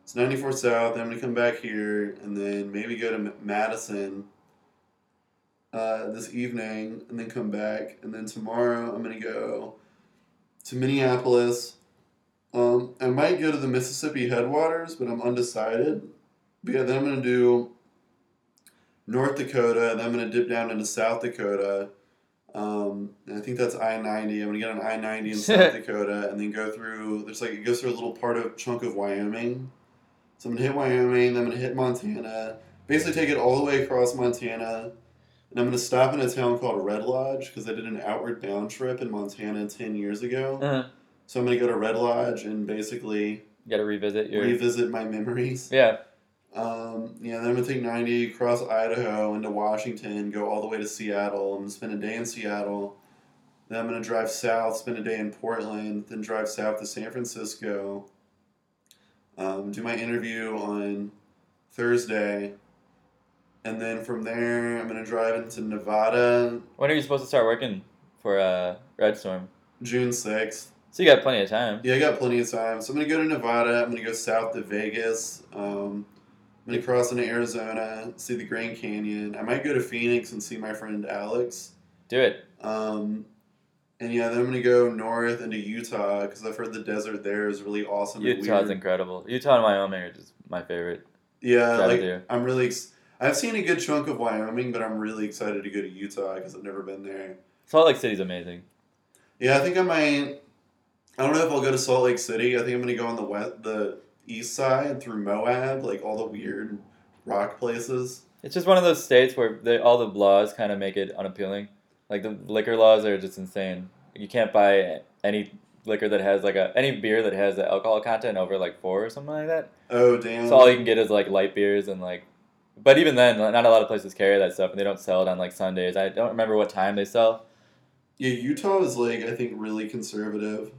It's 94 South. I'm gonna come back here, and then maybe go to Madison. Uh, this evening, and then come back, and then tomorrow I'm gonna go to Minneapolis. Um, I might go to the Mississippi headwaters, but I'm undecided. But yeah, then I'm gonna do North Dakota, and then I'm gonna dip down into South Dakota. Um, and I think that's I ninety. I'm gonna get on I ninety in South Dakota, and then go through. There's like it goes through a little part of chunk of Wyoming. So I'm gonna hit Wyoming, then I'm gonna hit Montana. Basically, take it all the way across Montana, and I'm gonna stop in a town called Red Lodge because I did an outward bound trip in Montana ten years ago. Uh-huh. So I'm gonna go to Red Lodge and basically You got to revisit your. revisit my memories. yeah. Um, yeah, then I'm gonna take 90 across Idaho into Washington, go all the way to Seattle. I'm gonna spend a day in Seattle. Then I'm gonna drive south, spend a day in Portland, then drive south to San Francisco. Um, do my interview on Thursday, and then from there I'm gonna drive into Nevada When are you supposed to start working for uh, Red Storm? June 6th. So you got plenty of time. Yeah, I got plenty of time. So I'm gonna go to Nevada. I'm gonna go south to Vegas. Um, I'm gonna cross into Arizona, see the Grand Canyon. I might go to Phoenix and see my friend Alex. Do it. Um, and yeah, then I'm gonna go north into Utah because I've heard the desert there is really awesome. and Utah's incredible. Utah and Wyoming are just my favorite. Yeah, like do. I'm really. Ex- I've seen a good chunk of Wyoming, but I'm really excited to go to Utah because I've never been there. Salt Lake City's amazing. Yeah, I think I might. I don't know if I'll go to Salt Lake City. I think I'm gonna go on the west, the east side through Moab, like all the weird rock places. It's just one of those states where they, all the laws kind of make it unappealing. Like the liquor laws are just insane. You can't buy any liquor that has like a any beer that has the alcohol content over like four or something like that. Oh damn! So all you can get is like light beers and like. But even then, not a lot of places carry that stuff, and they don't sell it on like Sundays. I don't remember what time they sell. Yeah, Utah is like I think really conservative.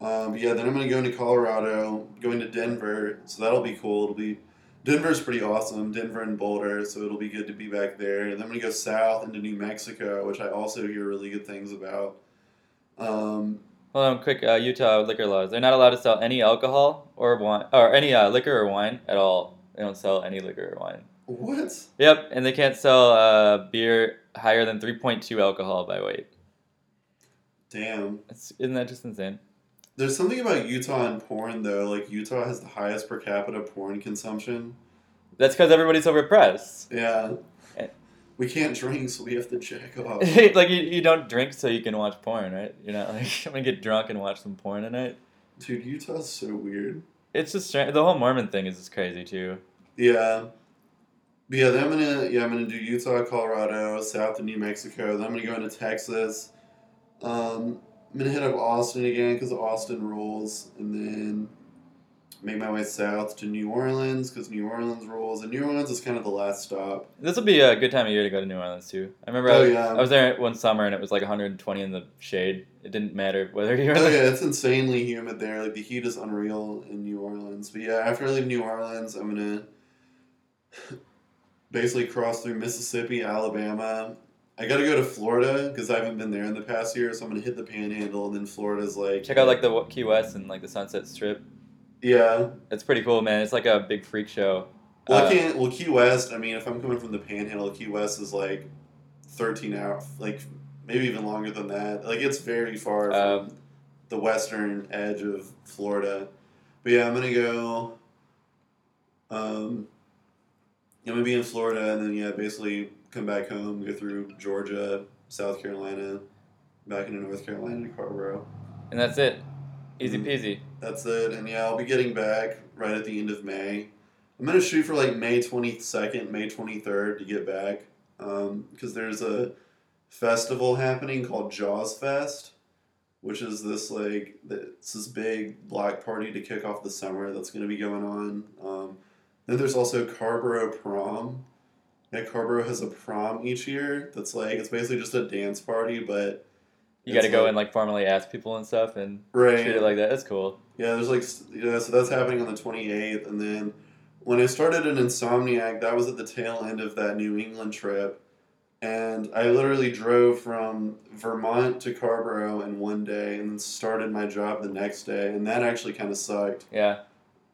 Um, but yeah, then I'm gonna go into Colorado, going to Denver, so that'll be cool. It'll be Denver's pretty awesome, Denver and Boulder, so it'll be good to be back there. And then I'm gonna go south into New Mexico, which I also hear really good things about. Um, Hold on, quick. Uh, Utah liquor laws. They're not allowed to sell any alcohol or wine or any uh, liquor or wine at all. They don't sell any liquor or wine. what? Yep, and they can't sell uh, beer higher than three point two alcohol by weight. Damn. It's, isn't that just insane? There's something about Utah and porn though. Like Utah has the highest per capita porn consumption. That's because everybody's so repressed. Yeah. Eh. We can't drink, so we have to jack off. like you, you don't drink so you can watch porn, right? You're not like I'm gonna get drunk and watch some porn tonight. Dude, Utah's so weird. It's just the whole Mormon thing is just crazy too. Yeah. But yeah, then I'm gonna yeah, I'm gonna do Utah, Colorado, south to New Mexico. Then I'm gonna go into Texas. Um, I'm gonna hit up Austin again because Austin rules, and then make my way south to New Orleans because New Orleans rules, and New Orleans is kind of the last stop. This will be a good time of year to go to New Orleans too. I remember oh, I, Oh, was, yeah. I was there one summer and it was like 120 in the shade. It didn't matter whether you were Oh yeah, it's insanely humid there. Like the heat is unreal in New Orleans. But yeah, after I leave New Orleans, I'm gonna basically cross through Mississippi, Alabama. I gotta go to Florida because I haven't been there in the past year, so I'm gonna hit the Panhandle, and then Florida's like check out like the Key West and like the Sunset Strip. yeah. It's pretty cool, man. It's like a big freak show. Well, Uh, I can't. Well, Key West. I mean, if I'm coming from the Panhandle, Key West is like thirteen hours, like maybe even longer than that. Like it's very far Um, from the western edge of Florida. But yeah, I'm gonna go. Um, I'm gonna be in Florida, and then yeah, basically come back home, go through Georgia, South Carolina, back into North Carolina to Carrboro. and that's it. Easy Mhm. peasy. That's it. And yeah, I'll be getting back right at the end of May. I'm gonna shoot for like May 22nd, May 23rd to get back, because there's a festival happening called Jaws Fest, which is this like it's this big black party to kick off the summer that's gonna be going on. Um, then there's also Carrboro Prom. Carrboro has a prom each year. That's like it's basically just a dance party, but You got to go like- and like formally ask people and stuff and right. treat it like that. That's cool. Yeah, there's like yeah, so that's happening on the 28th, and then when I started an Insomniac, that was at the tail end of that New England trip, and I literally drove from Vermont to Carrboro in one day, and then started my job the next day, and that actually kind of sucked. Yeah.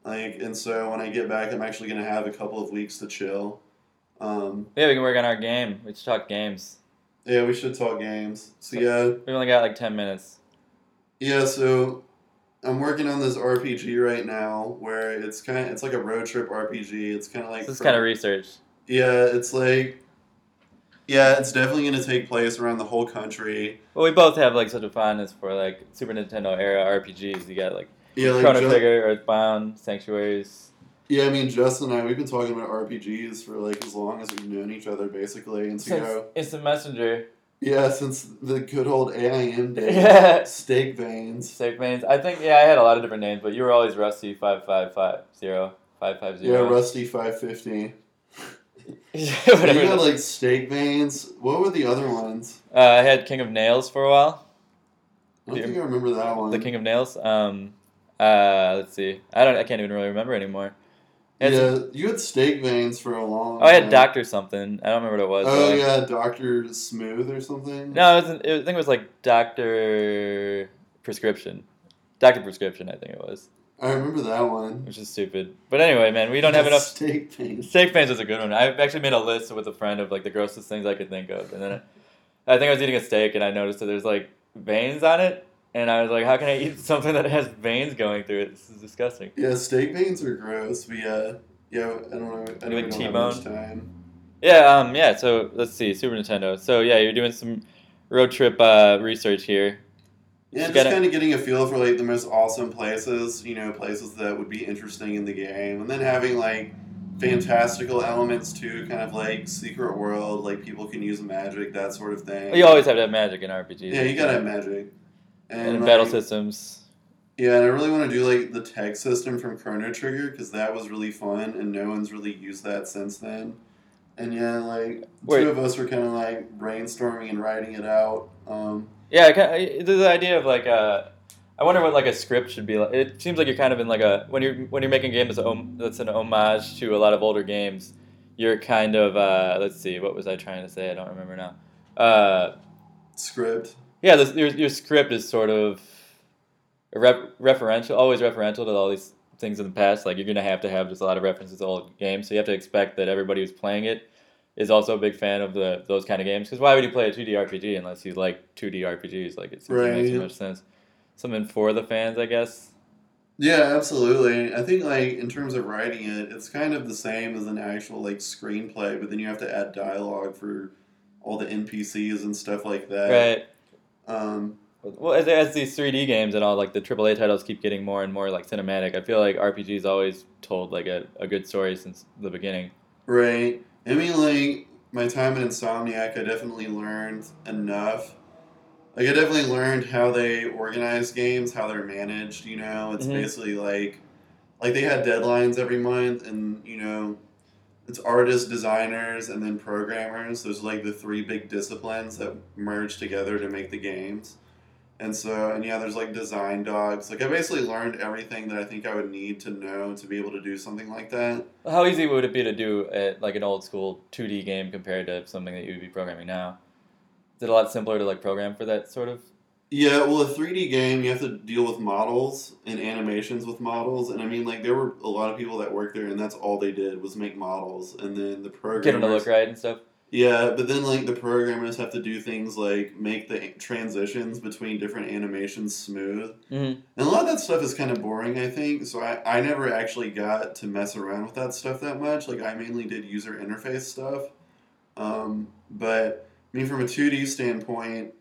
Like, and so when I get back, I'm actually gonna have a couple of weeks to chill. Um, Yeah, we can work on our game. We should talk games. yeah, we should talk games. So yeah, We only got like 10 minutes. Yeah, so I'm working on this RPG right now where it's kind of it's like a road trip RPG. It's kind of like This kind of research. yeah, it's like yeah, it's definitely going to take place around the whole country. Well, we both have like such a fondness for like Super Nintendo era RPGs. You got like Yeah, like Chrono Trigger, Earthbound, Sanctuaries. Yeah, I mean Justin and I we've been talking about RPGs for like as long as we've known each other basically, and go Instant Messenger. yeah since the good old AIM days, Yeah. steak veins. Steak veins. I think, yeah, I had a lot of different names, but you were always Rusty 5550. 550. Yeah, Rusty five fifty. You had like steak veins. What were the other ones? uh, I had King of Nails for a while. I don't think I remember that one. The King of Nails. Um, uh, let's see. I don't. I can't even really remember anymore. It's- yeah, you had steak veins for a long. Oh, I had time. Doctor something. I don't remember what it was. Oh yeah, Doctor Smooth or something. No, it wasn't. It, I think it was like Doctor Prescription. Doctor Prescription, I think it was, I remember that one. which is stupid. But anyway, man, we don't have enough. steak pain. Steak pains is a good one. I actually made a list with a friend of like the grossest things I could think of, and then I, I think I was eating a steak and I noticed that there's like veins on it, and I was like, how can I eat something that has veins going through it? This is disgusting. Yeah, steak veins are gross. But yeah, yeah, I don't know. I You don't, like don't have much T-bone? time. Yeah, um, yeah. So let's see, Super Nintendo. So yeah, you're doing some road trip uh, research here. Yeah, Just just kind of getting a feel for like the most awesome places, you know, places that would be interesting in the game, and then having like fantastical elements too, kind of like secret world, like people can use magic, that sort of thing. You always have to have magic in RPGs. yeah, you gotta have magic. And, like, battle systems. Yeah, and I really want to do like the tech system from Chrono Trigger because that was really fun, and no one's really used that since then. And yeah, like Wait. two of us were kind of like brainstorming and writing it out. Um, Yeah, I the idea of like uh, I wonder what like a script should be like. It seems like you're kind of in like a when you're when you're making a game that's, a, that's an homage to a lot of older games. You're kind of uh, let's see, what was I trying to say? I don't remember now. Uh, script. Yeah, this, your your script is sort of a ref, referential, always referential to all these things in the past. Like you're gonna have to have just a lot of references to old games, so you have to expect that everybody who's playing it is also a big fan of the those kind of games. Because why would you play a 2D RPG unless you like 2D RPGs? Like it seems to make too much sense. Something for the fans, I guess. Yeah, absolutely. I think like in terms of writing it, it's kind of the same as an actual like screenplay, but then you have to add dialogue for all the NPCs and stuff like that. Right. Um, Well, as, as these 3D games and all like the AAA titles keep getting more and more like cinematic, I feel like RPGs always told like a, a good story since the beginning. right. I mean, like my time in Insomniac, I definitely learned enough. Like I definitely learned how they organize games, how they're managed. You know, it's Mhm. basically like like they had deadlines every month, and you know, it's artists, designers, and then programmers. Those are like the three big disciplines that merge together to make the games. And so, and yeah, there's like design docs. Like I basically learned everything that I think I would need to know to be able to do something like that. How easy would it be to do a, like an old school 2D game compared to something that you would be programming now? Is it a lot simpler to like program for that sort of? Yeah, well, a 3D game, you have to deal with models and animations with models. And I mean, like, there were a lot of people that worked there, and that's all they did was make models. And then the programmers. Get them to look right and stuff. Yeah, but then, like, the programmers have to do things like make the transitions between different animations smooth. Mm-hmm. And a lot of that stuff is kind of boring, I think. So I, I never actually got to mess around with that stuff that much. Like, I mainly did user interface stuff. Um, but, I mean, from a 2D standpoint,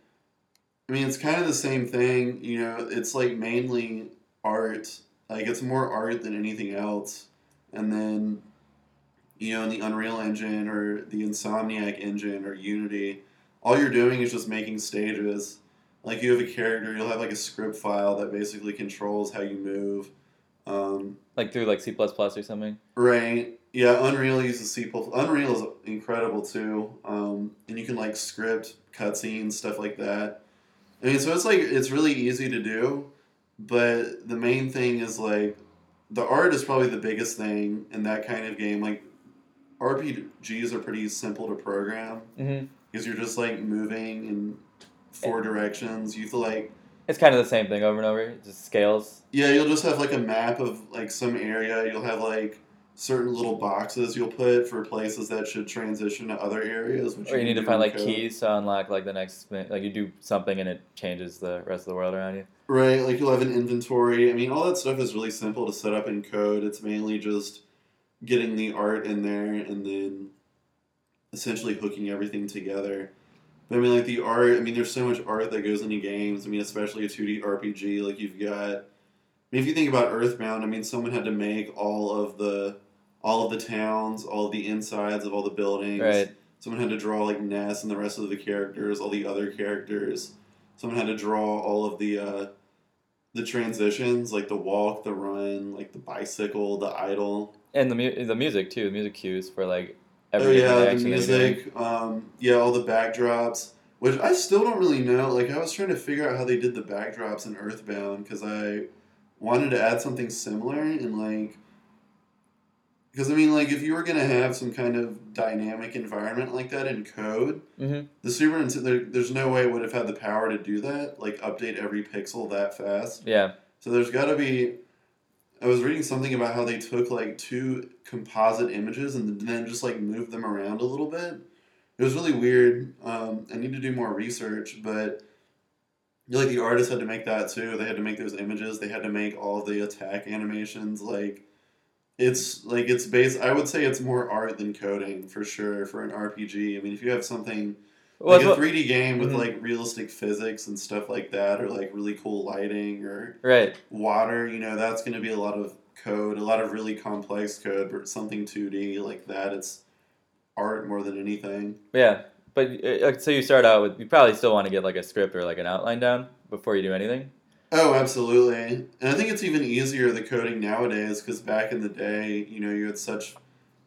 I mean, it's kind of the same thing. You know, it's like mainly art. Like, it's more art than anything else. And then, you know, in the Unreal Engine or the Insomniac engine or Unity, all you're doing is just making stages. Like you have a character, you'll have like a script file that basically controls how you move. Um, Like through like C plus plus or something. right? Yeah, Unreal uses C++. plus. Unreal is incredible too, um, and you can like script cutscenes, stuff like that. I mean, so it's like it's really easy to do, but the main thing is like the art is probably the biggest thing in that kind of game. Like RPGs are pretty simple to program Mm-hmm. because you're just like moving in four directions. You have to like It's kind of the same thing over and over. Just scales. yeah, you'll just have like a map of like some area. You'll have like certain little boxes you'll put for places that should transition to other areas. Which Or you can need to find like code. keys to unlock like the next. Like you do something and it changes the rest of the world around you. Right, like you'll have an inventory. I mean, all that stuff is really simple to set up in code. It's mainly just getting the art in there and then essentially hooking everything together. But I mean, like the art, I mean, there's so much art that goes into games. I mean, especially a 2D RPG. Like you've got, I mean, if you think about Earthbound, I mean, someone had to make all of the, all of the towns, all of the insides of all the buildings. Right. Someone had to draw like Ness and the rest of the characters, all the other characters. Someone had to draw all of the uh, the transitions, like the walk, the run, like the bicycle, the idle. And the mu- the music too. The music cues for like every Oh every yeah, the action that you're doing. music. Um, yeah, all the backdrops, which I still don't really know. Like I was trying to figure out how they did the backdrops in Earthbound because I wanted to add something similar and like. Because I mean, like, if you were gonna have some kind of dynamic environment like that in code, Mm-hmm. The Super Nintendo, there, there's no way it would have had the power to do that, like update every pixel that fast. Yeah. So there's got to be. I was reading something about how they took like two composite images and then just like moved them around a little bit. It was really weird. Um, I need to do more research, but like the artists had to make that too. They had to make those images. They had to make all the attack animations. Like it's like it's based. I would say it's more art than coding for sure for an RPG. I mean, if you have something Well, like a three D game with Mhm. like realistic physics and stuff like that, or like really cool lighting or right. water, you know, that's going to be a lot of code, a lot of really complex code. But something two D like that, it's art more than anything. Yeah, but uh, so you start out with you probably still want to get like a script or like an outline down before you do anything. Oh, absolutely. And I think it's even easier the coding nowadays because back in the day, you know, you had such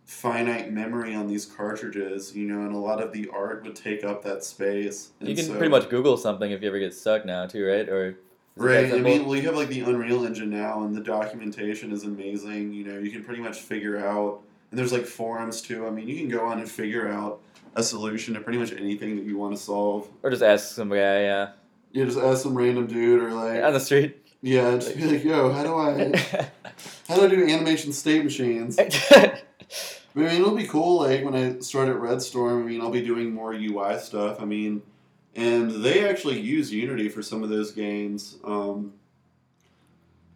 finite memory on these cartridges, you know, and a lot of the art would take up that space. You can so- pretty much Google something if you ever get stuck now too, right? Or is it that Right. I mean, well, you have like the Unreal Engine now, and the documentation is amazing. You know, you can pretty much figure out, and there's like forums too. I mean, you can go on and figure out a solution to pretty much anything that you want to solve. or just ask some guy, yeah, You just ask some random dude, or like, on the street. yeah, just be like, yo, how do I, how do I do animation state machines? I mean, it'll be cool. Like when I start at Red Storm, I mean, I'll be doing more UI stuff. I mean, and they actually use Unity for some of those games. Um,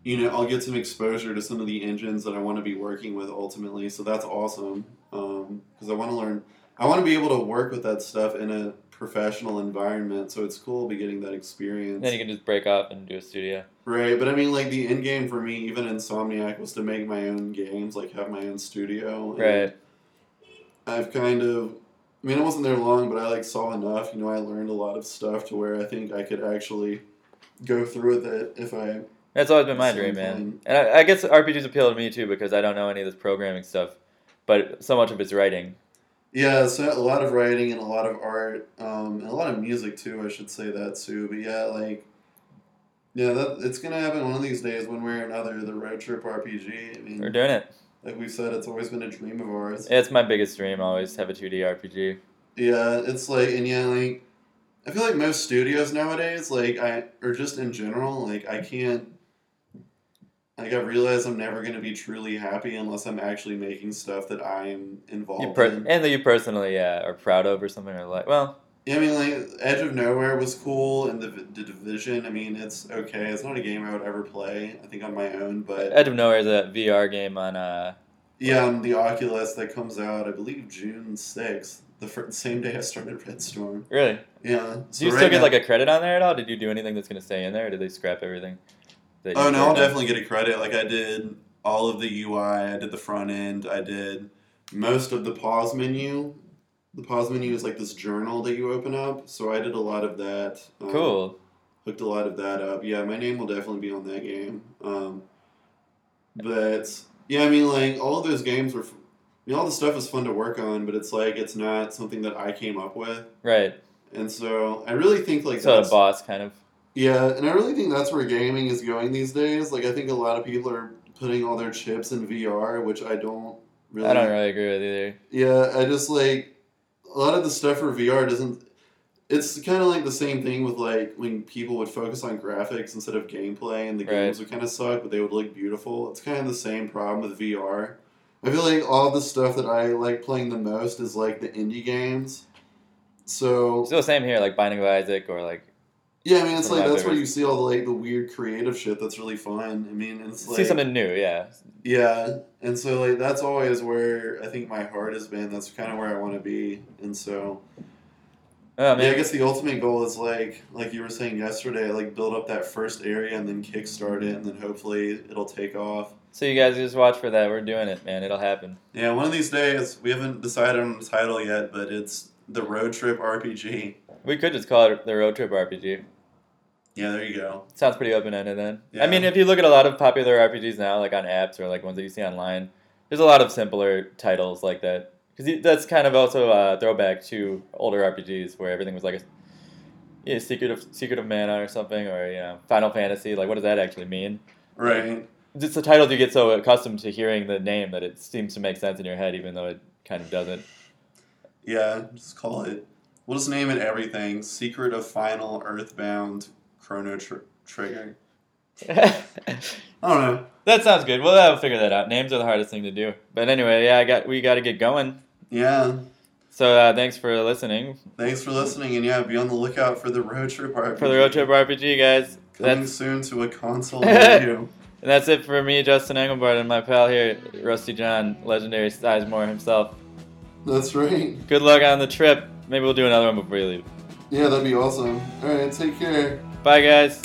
you know, I'll get some exposure to some of the engines that I want to be working with ultimately. So that's awesome because I want to learn. I want to be able to work with that stuff in a professional environment. So it's cool to be getting that experience. then you can just break up and do a studio. Right, but I mean, like the end game for me, even Insomniac, was to make my own games, like have my own studio. and Right. I've kind of, I mean, I wasn't there long, but I like saw enough. You know, I learned a lot of stuff to where I think I could actually go through with it if I. That's always been my dream, man. And I, I guess RPGs appeal to me too because I don't know any of this programming stuff, but so much of it's writing. Yeah, so a lot of writing and a lot of art, um, and a lot of music too. I should say that too. But yeah, like, yeah, that it's gonna happen one of these days, one way or another. The road trip RPG. I mean, We're doing it. like we said, it's always been a dream of ours. It's my biggest dream. Always have a 2D RPG. Yeah, it's like, and yeah, like, I feel like most studios nowadays, like, I, or just in general, like, I can't, like, I realize I'm never going to be truly happy unless I'm actually making stuff that I'm involved per- in. and that you personally yeah are proud of or something or like well Yeah, I mean, like, Edge of Nowhere was cool, and the, the Division, I mean, it's okay. It's not a game I would ever play, I think, on my own, but Edge of Nowhere is a VR game on uh yeah, on the Oculus that comes out, I believe, June 6th, the fir- same day I started Red Storm. really. Yeah. Do you still get like a credit on there at all? Did you do anything that's gonna stay in there, or did they scrap everything? Oh no, I'll on? definitely get a credit. Like I did all of the UI, I did the front end, I did most of the pause menu. The pause menu is like this journal that you open up, so I did a lot of that. Um, Cool. Hooked a lot of that up. Yeah, my name will definitely be on that game. Um, but yeah, I mean, like all of those games were. f- I mean, all the stuff is fun to work on, but it's like it's not something that I came up with, Right. and so I really think like so a boss kind of. Yeah, and I really think that's where gaming is going these days. Like, I think a lot of people are putting all their chips in VR, which I don't really. I don't really agree with either. Yeah, I just like a lot of the stuff for VR doesn't. It's kind of like the same thing with like when people would focus on graphics instead of gameplay, and the Right. games would kind of suck, but they would look beautiful. It's kind of the same problem with VR. I feel like all the stuff that I like playing the most is like the indie games. So Still the same here, like Binding of Isaac or like yeah, I mean, it's like that's where you see all the like the weird creative shit that's really fun. I mean, it's like see something new. Yeah. yeah, and so like that's always where I think my heart has been. That's kind of where I want to be, and so Oh, yeah, I guess the ultimate goal is like like you were saying yesterday, like build up that first area and then kickstart it, and then hopefully it'll take off. So you guys just watch for that. We're doing it, man. It'll happen. Yeah, one of these days we haven't decided on the title yet, but it's the Road Trip RPG. We could just call it the Road Trip RPG. Yeah, there you go. Sounds pretty open ended then. Yeah. I mean, if you look at a lot of popular RPGs now, like on apps or like ones that you see online, there's a lot of simpler titles like that. Because that's kind of also a throwback to older RPGs where everything was like a yeah, Secret of Secret of Mana or something, or you know, Final Fantasy. Like, what does that actually mean? Right. It's the titles you get so accustomed to hearing the name that it seems to make sense in your head, even though it kind of doesn't. Yeah, just call it. We'll just name it everything. Secret of Final Earthbound Chrono tr- Trigger. I don't know. That sounds good. We'll have to figure that out. Names are the hardest thing to do. But anyway, yeah, I got we got to get going. Yeah. So uh, thanks for listening Thanks for listening, and yeah, be on the lookout for the road trip RPG. for the Road Trip RPG, guys. Coming That's soon to a console near you. and that's it for me, Justin Engelbart, and my pal here, Rusty John, legendary Sizemore himself. That's right. Good luck on the trip. Maybe we'll do another one before you leave. Yeah, that'd be awesome. All right, take care. Bye, guys.